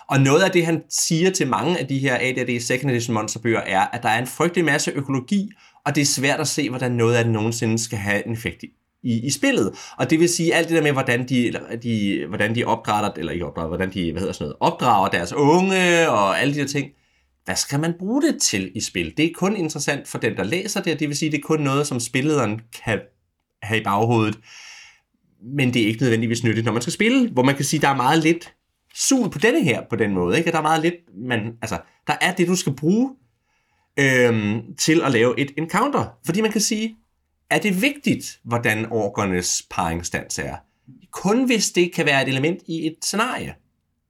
Og noget af det, han siger til mange af de her AD&D Second Edition monsterbøger, er, at der er en frygtelig masse økologi, og det er svært at se, hvordan noget af det nogensinde skal have en effekt i, i, i spillet. Og det vil sige alt det der med, hvordan de, de, hvordan de opdrætter, eller ikke opdrætter, hvordan de hvad hedder sådan noget, opdrager deres unge og alle de der ting. Hvad skal man bruge det til i spil? Det er kun interessant for den, der læser det, og det vil sige, det er kun noget, som spillederen kan have i baghovedet. Men det er ikke nødvendigvis nyttigt, når man skal spille, hvor man kan sige, der er meget lidt sul på denne her på den måde. Ikke? Der er meget lidt, man, altså, der er det, du skal bruge øhm, til at lave et encounter. Fordi man kan sige, er det vigtigt, hvordan orkernes paringsstand er? Kun hvis det kan være et element i et scenarie.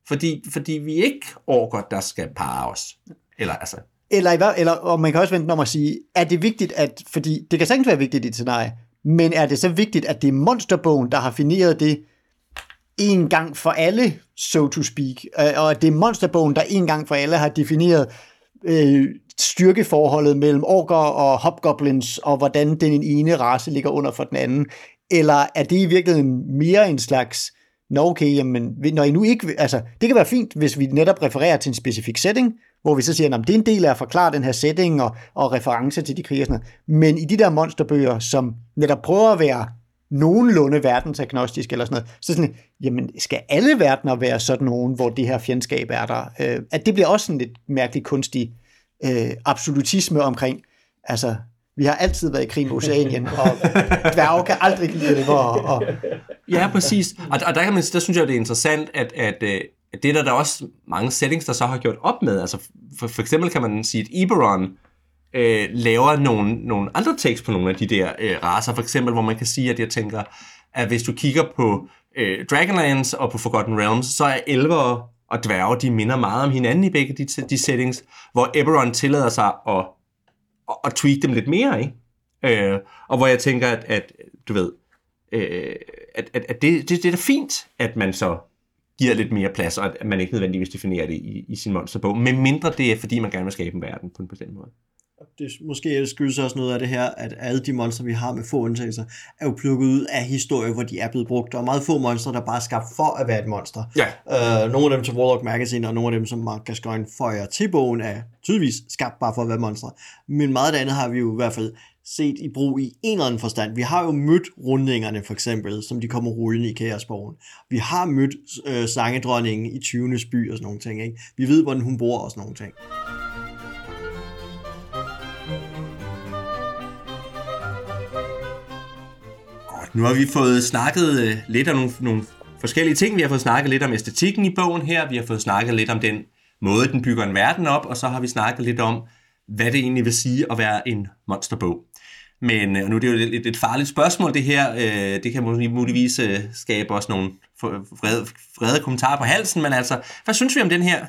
Fordi, fordi vi ikke orker, der skal pare os. Eller altså, Eller, eller og man kan også vente om at sige, er det vigtigt, at, fordi det kan sagtens være vigtigt i et scenarie, men er det så vigtigt, at det er monsterbogen, der har fineret det en gang for alle, so to speak, øh, og at det er monsterbogen, der en gang for alle har defineret øh, styrkeforholdet mellem orker og hobgoblins, og hvordan den ene race ligger under for den anden, eller er det i virkeligheden mere en slags, nå okay, jamen, når I nu ikke, altså, det kan være fint, hvis vi netop refererer til en specifik setting, hvor vi så siger, at det er en del af at forklare den her setting og, og reference til de kriger. sådan noget. Men i de der monsterbøger, som netop prøver at være nogenlunde verdensagnostisk eller sådan noget, så sådan, jamen skal alle verdener være sådan nogen, hvor det her fjendskab er der? Øh, at det bliver også sådan lidt mærkeligt kunstig øh, absolutisme omkring, altså vi har altid været i krig med Oceanien, og dværge kan aldrig lide det, og, og Ja, præcis. Og, og der, kan man, der synes jeg, det er interessant, at, at, øh, at det er der, der er også mange settings, der så har gjort op med. Altså, for, for eksempel kan man sige, at Eberron øh, laver nogle, nogle andre takes på nogle af de der øh, raser. For eksempel, hvor man kan sige, at jeg tænker, at hvis du kigger på øh, Dragonlands og på Forgotten Realms, så er elver og dværge, de minder meget om hinanden i begge de, de settings, hvor Eberron tillader sig at, at, at tweak dem lidt mere, ikke? Øh, og hvor jeg tænker, at, at du ved, øh, at, at, at det, det, det er da fint, at man så giver lidt mere plads, og at man ikke nødvendigvis definerer det i, i sin monsterbog, men mindre det er, fordi man gerne vil skabe en verden på en bestemt måde. Det, måske skyldes også noget af det her, at alle de monstre, vi har med få undtagelser, er jo plukket ud af historier, hvor de er blevet brugt. Der er meget få monstre, der bare er skabt for at være et monster. Ja. Uh, nogle af dem til Warlock Magazine, og nogle af dem, som Mark Gascoigne føjer til bogen, er tydeligvis skabt bare for at være monstre. Men meget af det andet har vi jo i hvert fald set i brug i en eller anden forstand. Vi har jo mødt rundingerne for eksempel, som de kommer rullende i Kaosborgen. Vi har mødt øh, slangedronningen i 20. by og sådan nogle ting. Ikke? Vi ved, hvordan hun bor og sådan nogle ting. Nu har vi fået snakket øh, lidt om nogle, nogle forskellige ting. Vi har fået snakket lidt om æstetikken i bogen her. Vi har fået snakket lidt om den måde, den bygger en verden op. Og så har vi snakket lidt om, hvad det egentlig vil sige at være en monsterbog. Men øh, nu er det jo et, et, et farligt spørgsmål, det her. Øh, det kan muligvis øh, skabe os nogle vrede, vrede kommentarer på halsen, men altså, hvad synes vi om den her?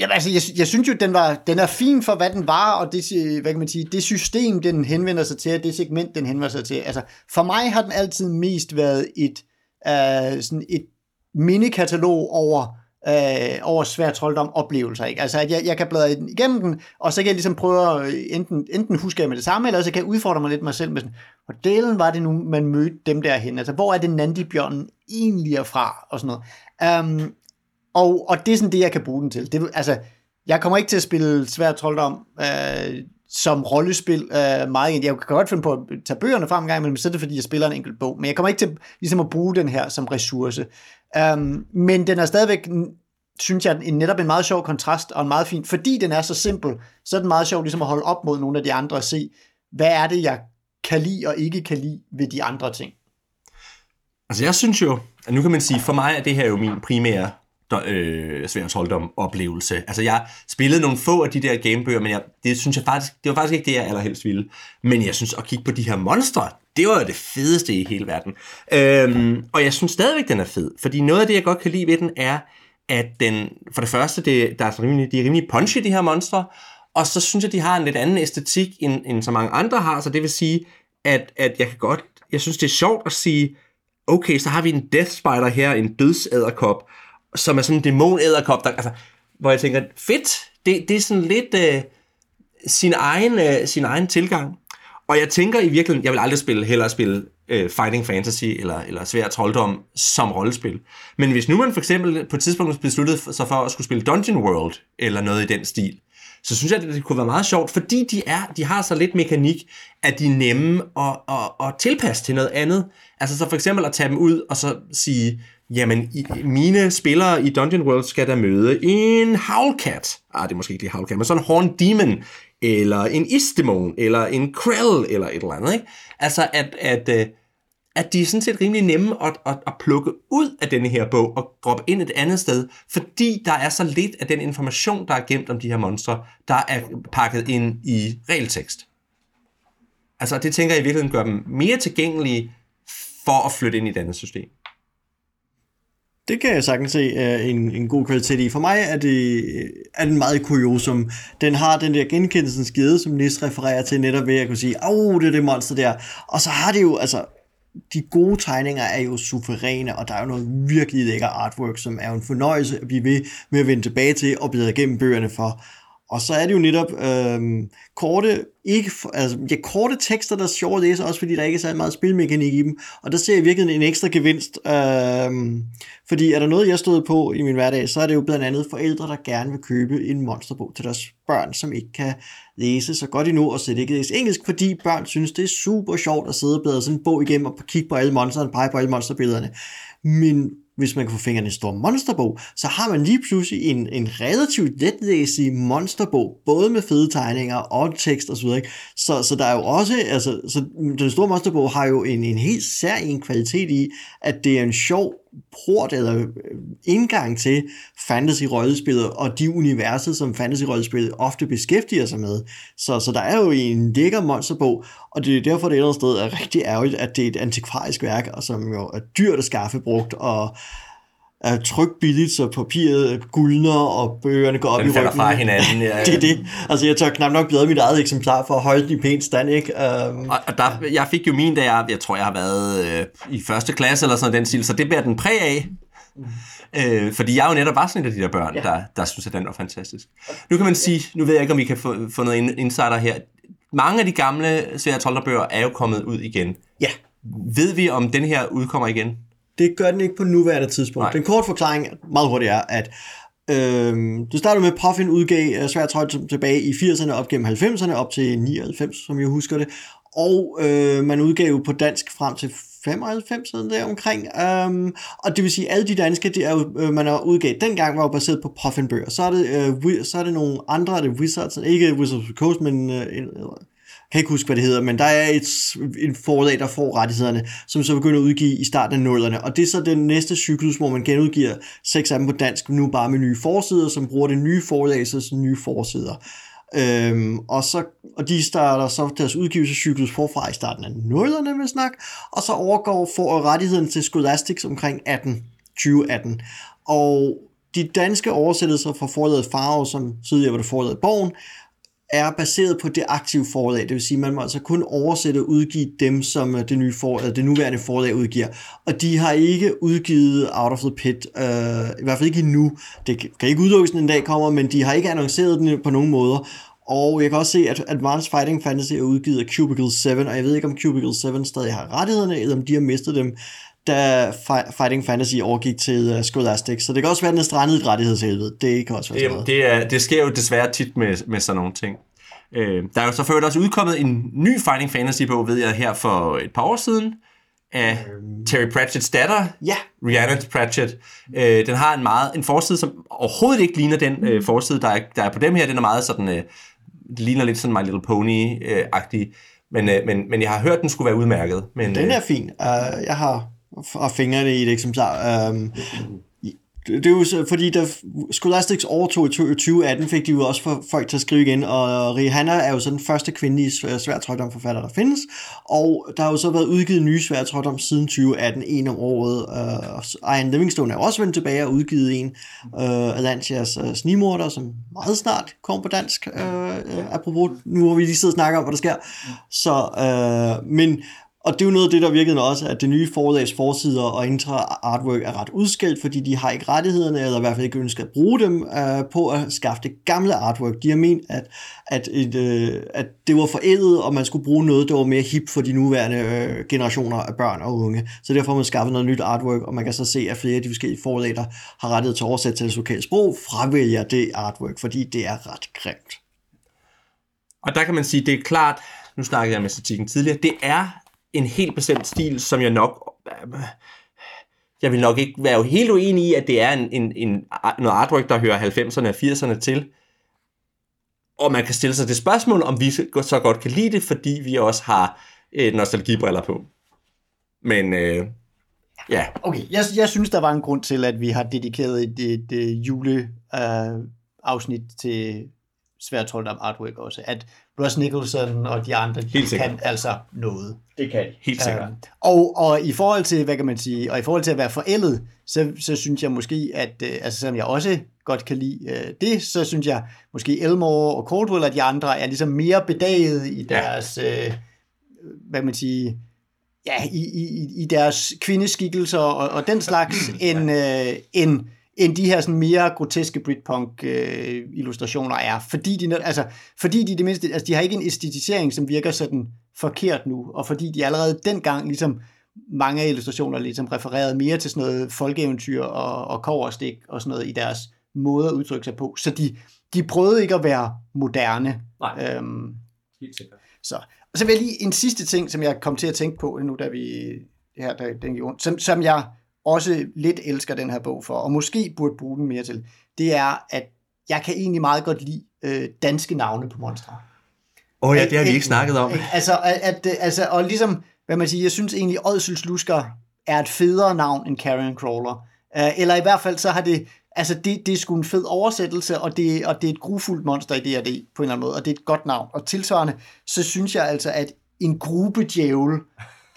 Ja, altså, jeg, jeg synes jo, den, var, den er fin for, hvad den var, og det, øh, hvad kan man sige, det system, den henvender sig til, og det segment, den henvender sig til. Altså, for mig har den altid mest været et, uh, sådan et minikatalog over, øh, over svær trolddom oplevelser. Ikke? Altså, at jeg, jeg kan bladre igennem den, og så kan jeg ligesom prøve at øh, enten, enten huske med det samme, eller så kan jeg udfordre mig lidt mig selv med sådan, hvor delen var det nu, man mødte dem derhen? Altså, hvor er det Nandi-bjørnen egentlig er fra? Og sådan noget. Um, og, og det er sådan det, jeg kan bruge den til. Det, altså, jeg kommer ikke til at spille svært trolddom øh, som rollespil øh, meget. Jeg kan godt finde på at tage bøgerne frem en gang, men så er det fordi, jeg spiller en enkelt bog. Men jeg kommer ikke til ligesom at bruge den her som ressource. Um, men den er stadigvæk, synes jeg, en, netop en meget sjov kontrast og en meget fin, fordi den er så simpel, så er den meget sjov ligesom at holde op mod nogle af de andre og se, hvad er det, jeg kan lide og ikke kan lide ved de andre ting. Altså jeg synes jo, at nu kan man sige, for mig er det her jo min primære øh, svært om oplevelse. Altså jeg spillede nogle få af de der gamebøger, men jeg, det synes jeg faktisk, det var faktisk ikke det, jeg allerhelst ville. Men jeg synes, at kigge på de her monstre, det var jo det fedeste i hele verden. Øhm, og jeg synes stadigvæk, den er fed, fordi noget af det, jeg godt kan lide ved den, er, at den, for det første, det, der er rimelig, de er rimelig punchy, de her monstre, og så synes jeg, de har en lidt anden æstetik, end, end så mange andre har, så det vil sige, at, at jeg kan godt, jeg synes, det er sjovt at sige, okay, så har vi en Death Spider her, en dødsæderkop, som er sådan en dæmon der, altså, hvor jeg tænker, fedt, det, det er sådan lidt øh, sin, egen, øh, sin egen tilgang. Og jeg tænker i virkeligheden, jeg vil aldrig spille, hellere spille øh, Fighting Fantasy eller, eller Svær Trolddom som rollespil. Men hvis nu man for eksempel på et tidspunkt besluttede sig for at skulle spille Dungeon World eller noget i den stil, så synes jeg, at det kunne være meget sjovt, fordi de, er, de har så lidt mekanik, at de er nemme at, at, at tilpasse til noget andet. Altså så for eksempel at tage dem ud og så sige, jamen i, mine spillere i Dungeon World skal der møde en Howlcat. Ah, det er måske ikke lige Howlcat, men sådan en Horn Demon, eller en Isdemon, eller en Krell, eller et eller andet. Ikke? Altså at, at, øh, at de er sådan set rimelig nemme at, at, at plukke ud af denne her bog og droppe ind et andet sted, fordi der er så lidt af den information, der er gemt om de her monstre, der er pakket ind i regeltekst. Altså det tænker jeg i virkeligheden gør dem mere tilgængelige for at flytte ind i et andet system. Det kan jeg sagtens se er en, en god kvalitet i. For mig er det, er den meget kuriosum. Den har den der genkendelsens gede, som Nis refererer til netop ved at kunne sige, åh, det er det monster der. Og så har det jo, altså, de gode tegninger er jo suveræne, og der er jo noget virkelig lækker artwork, som er jo en fornøjelse at blive ved med at vende tilbage til og blive igennem bøgerne for. Og så er det jo netop øh, korte, ikke, altså, ja, korte tekster, der er sjove at læse, også fordi der ikke er så meget spilmekanik i dem. Og der ser jeg virkelig en ekstra gevinst. Øh, fordi er der noget, jeg stod på i min hverdag, så er det jo blandt andet forældre, der gerne vil købe en monsterbog til deres børn, som ikke kan læse så godt endnu, og sætte ikke læse engelsk, fordi børn synes, det er super sjovt at sidde og bladre sådan en bog igennem og kigge på alle monsterne, pege på alle monsterbillederne. Men hvis man kan få fingrene i en stor monsterbog, så har man lige pludselig en, en relativt letlæsig monsterbog, både med fede tegninger og tekst osv. Så, så så der er jo også, altså, så den store monsterbog har jo en, en helt særlig kvalitet i, at det er en sjov port eller øh, indgang til fantasy-rollespillet og de universer, som fantasy-rollespillet ofte beskæftiger sig med. Så, så der er jo en lækker monsterbog, og det er derfor, det et sted er rigtig ærgerligt, at det er et antikvarisk værk, og som jo er dyrt at skaffe brugt, og er trykt billigt, så papiret guldner, og bøgerne går op den i ryggen. fra hinanden. Ja, ja. det er det. Altså, jeg tør knap nok bladre mit eget eksemplar for at holde den i pænt stand, ikke? Um, og, og der, jeg fik jo min, da jeg, jeg tror, jeg har været øh, i første klasse eller sådan den stil, så det bærer den præg af. Mm. Øh, fordi jeg er jo netop bare sådan en af de der børn, ja. der, der synes, at den var fantastisk. Nu kan man sige, nu ved jeg ikke, om vi kan få, få noget insider her. Mange af de gamle Sverige bøger er jo kommet ud igen. Ja. Ved vi, om den her udkommer igen? Det gør den ikke på nuværende tidspunkt. Nej. Den korte forklaring meget hurtigt er, at Øhm, du startede med, at Puffin udgav uh, svært trøjt tilbage i 80'erne op gennem 90'erne, op til 99, som jeg husker det. Og øh, man udgav på dansk frem til 95 der omkring. Um, og det vil sige, at alle de danske, det er jo, øh, man har udgavet dengang, var jo baseret på Puffin-bøger. Så er det, øh, så er det nogle andre, det Wizards, ikke Wizards of the Coast, men øh, kan ikke huske, hvad det hedder, men der er et, en forlag, der får rettighederne, som så begynder at udgive i starten af nullerne. Og det er så den næste cyklus, hvor man genudgiver seks af dem på dansk, nu bare med nye forsider, som bruger det nye forlag, så nye forsider. Øhm, og, så, og de starter så deres udgivelsescyklus forfra i starten af nullerne, vil snak, og så overgår for rettigheden til Scholastics omkring 18, 2018. Og de danske oversættelser fra forlaget Farve, som tidligere var det forlaget Borgen, er baseret på det aktive forlag. Det vil sige, at man må altså kun oversætte og udgive dem, som øh, det, nye forlag, det nuværende forlag udgiver. Og de har ikke udgivet Out of the Pit, øh, i hvert fald ikke endnu. Det kan ikke udelukkes, en dag kommer, men de har ikke annonceret den på nogen måder. Og jeg kan også se, at Advanced Fighting Fantasy er udgivet af Cubicle 7, og jeg ved ikke, om Cubicle 7 stadig har rettighederne, eller om de har mistet dem, da Fighting Fantasy overgik til uh, Scholastic. Så det kan også være, at den er strandet i et rettighedshelvede. Det kan også være det, det, er, det sker jo desværre tit med, med sådan nogle ting. Øh, der er jo så før også udkommet en ny Fighting Fantasy-bog, ved jeg, her for et par år siden, af Terry Pratchett's datter, Ja. Rihanna Pratchett. Øh, den har en meget en forside, som overhovedet ikke ligner den øh, forside, der er, der er på dem her. Den er meget sådan, øh, ligner lidt sådan My Little Pony-agtig. Men, øh, men, men jeg har hørt, den skulle være udmærket. Men, Den øh, er fin. Uh, jeg har har fingrene i et eksemplar. Um, det er jo så, fordi da Scholastics overtog i 2018, fik de jo også for folk til at skrive igen, og Rihanna er jo så den første kvindelige sværtrøgdomforfatter, der findes, og der har jo så været udgivet nye sværtrøgdom siden 2018, en om året. Uh, Ian Livingstone er også vendt tilbage og udgivet en, uh, Atlantias uh, snimorder, som meget snart kommer på dansk, uh, uh, apropos nu hvor vi lige sidder og snakker om, hvad der sker. Så, uh, men og det er jo noget af det, der virkede også, at det nye forlags forsider og intra artwork er ret udskilt, fordi de har ikke rettighederne, eller i hvert fald ikke ønsker at bruge dem øh, på at skaffe det gamle artwork. De har ment, at, at, et, øh, at det var forældet, og man skulle bruge noget, der var mere hip for de nuværende øh, generationer af børn og unge. Så derfor har man skaffet noget nyt artwork, og man kan så se, at flere af de forskellige forlag, der har rettighed til oversat til det lokale sprog, fravælger det artwork, fordi det er ret grimt. Og der kan man sige, det er klart, nu snakkede jeg med statistikken tidligere, det er en helt bestemt stil, som jeg nok... Jeg vil nok ikke være helt uenig i, at det er en, en, en, noget artwork, der hører 90'erne og 80'erne til. Og man kan stille sig det spørgsmål, om vi så godt kan lide det, fordi vi også har øh, nostalgibriller på. Men øh, ja. Okay, jeg, jeg synes, der var en grund til, at vi har dedikeret et, et, et juleafsnit øh, afsnit til Sværtrolddom Artwork også, at Ross Nicholson og de andre, de Helt sikkert. kan altså noget. Det kan de. Helt sikkert. Øhm, og, og i forhold til, hvad kan man sige, og i forhold til at være forældet, så, så synes jeg måske, at, øh, altså selvom jeg også godt kan lide øh, det, så synes jeg måske Elmore og Caldwell og de andre er ligesom mere bedaget i deres, ja. øh, hvad kan man sige, ja, i, i, i deres kvindeskikkelser og, og den slags, end, øh, end, end de her sådan mere groteske Britpunk øh, illustrationer er, fordi de, altså, fordi de det mindste, altså de har ikke en æstetisering, som virker sådan forkert nu, og fordi de allerede dengang ligesom mange af illustrationer ligesom refererede mere til sådan noget folkeeventyr og, og koverstik og sådan noget i deres måde at udtrykke sig på, så de, de prøvede ikke at være moderne. Nej. Øhm, Helt sikkert. så. Og så vil jeg lige en sidste ting, som jeg kom til at tænke på nu, da vi her, der, den ondt, som, som jeg også lidt elsker den her bog for, og måske burde bruge den mere til, det er, at jeg kan egentlig meget godt lide øh, danske navne på monstre. Åh oh, ja, det har vi ikke snakket om. Altså, at, at, altså, og ligesom, hvad man siger, jeg synes egentlig, Ådsels Lusker er et federe navn end Carrion Crawler. Eller i hvert fald, så har det, altså det, det er sgu en fed oversættelse, og det, og det er et grufuldt monster i D&D på en eller anden måde, og det er et godt navn. Og tilsvarende, så synes jeg altså, at en gruppe djævel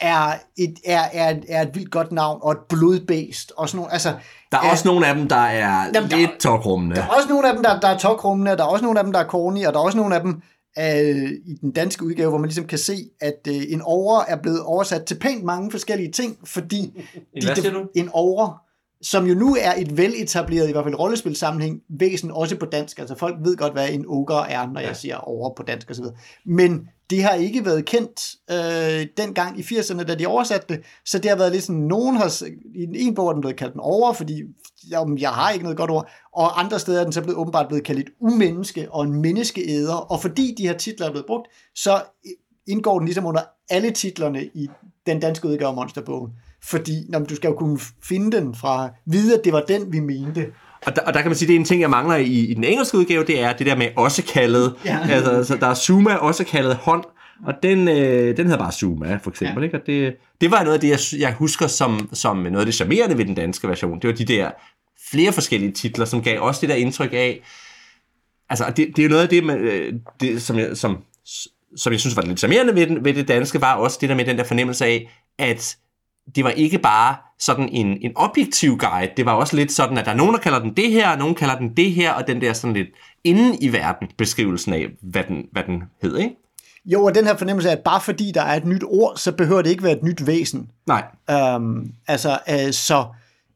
er et, er, er, er et vildt godt navn, og et blodbæst, og sådan nogle, altså... Der er øh, også nogle af dem, der er Jamen, der- lidt tokrummende. der er også nogle af dem, der, der er tokrummende, og der er også nogle af dem, der er corny, og der er også nogle af dem øh, i den danske udgave, hvor man ligesom kan se, at øh, en over er blevet oversat til pænt mange forskellige ting, fordi En hvad siger du? en over, som jo nu er et veletableret, i hvert fald rollespilsammenhæng, væsen også på dansk. Altså folk ved godt, hvad en ogre er, når jeg siger over på dansk osv. Men det har ikke været kendt øh, dengang i 80'erne, da de oversatte det, så det har været lidt sådan, nogen har, i ene bog er den blevet kaldt en over, fordi jamen, jeg har ikke noget godt ord, og andre steder er den så blevet, åbenbart blevet kaldt et umenneske og en menneskeæder, og fordi de her titler er blevet brugt, så indgår den ligesom under alle titlerne i den danske udgave af Monsterbogen. Fordi når du skal jo kunne finde den fra, vide, at det var den, vi mente. Og der, og der kan man sige, det er en ting, jeg mangler i, i den engelske udgave, det er det der med også kaldet. Ja. Altså, så der er Zuma også kaldet hånd, Og den, øh, den hedder bare Zuma, for eksempel. Ja. Ikke? Og det, det var noget af det, jeg, jeg husker som, som noget af det charmerende ved den danske version. Det var de der flere forskellige titler, som gav også det der indtryk af... Altså, det, det er jo noget af det, man, øh, det som, jeg, som, som jeg synes var lidt charmerende ved, den, ved det danske, var også det der med den der fornemmelse af, at det var ikke bare sådan en, en objektiv guide, det var også lidt sådan, at der er nogen, der kalder den det her, og nogen kalder den det her, og den der sådan lidt inden i verden beskrivelsen af, hvad den, hvad den hed, ikke? Jo, og den her fornemmelse af, at bare fordi der er et nyt ord, så behøver det ikke være et nyt væsen. Nej. Øhm, altså, øh, så,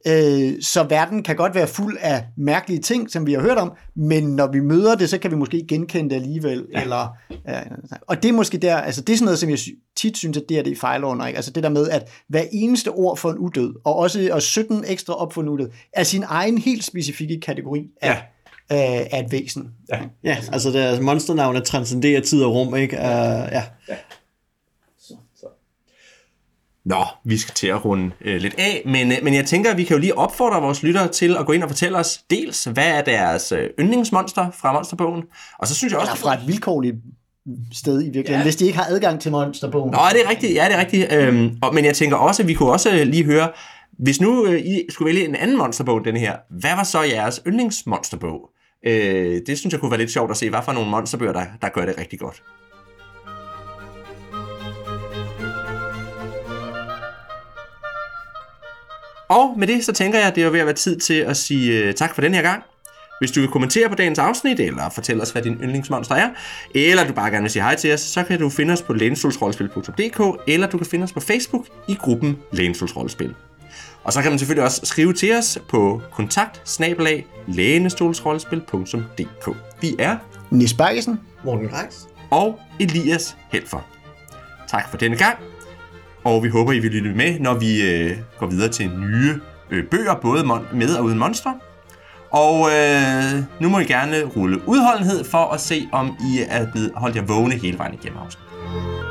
øh, så verden kan godt være fuld af mærkelige ting, som vi har hørt om, men når vi møder det, så kan vi måske genkende det alligevel. Ja. Eller, øh, og det er måske der, altså det er sådan noget, som jeg tit synes, at det er det fejler under. Ikke? Altså det der med, at hver eneste ord for en udød, og også og 17 ekstra op for en udød, er sin egen helt specifikke kategori af, ja. øh, af et væsen. Ja. Ja, altså deres monsternavne transcenderer tid og rum, ikke? Uh, ja. Nå, vi skal til at runde øh, lidt af, men, øh, men jeg tænker, at vi kan jo lige opfordre vores lyttere til at gå ind og fortælle os dels, hvad er deres øh, yndlingsmonster fra Monsterbogen, og så synes jeg også... Eller fra et vilkårligt sted i virkeligheden, ja. hvis de ikke har adgang til monsterbogen. Nå, det er rigtigt, ja, det er rigtigt. Øhm, og, men jeg tænker også, at vi kunne også lige høre, hvis nu øh, I skulle vælge en anden monsterbog, den her, hvad var så jeres yndlingsmonsterbog? Øh, det synes jeg kunne være lidt sjovt at se, hvad for nogle monsterbøger, der, der gør det rigtig godt. Og med det, så tænker jeg, at det er ved at være tid til at sige uh, tak for den her gang. Hvis du vil kommentere på dagens afsnit, eller fortælle os, hvad din yndlingsmonster er, eller du bare gerne vil sige hej til os, så kan du finde os på lænestolsrollespil.dk, eller du kan finde os på Facebook i gruppen Lænestolsrollespil. Og så kan man selvfølgelig også skrive til os på kontakt Vi er Nis Bergesen, Morten Reis. og Elias Helfer. Tak for denne gang, og vi håber, I vil lytte med, når vi øh, går videre til nye øh, bøger, både mon- med og uden monstre. Og øh, nu må I gerne rulle udholdenhed for at se, om I er blevet holdt jer vågne hele vejen igennem afsnittet.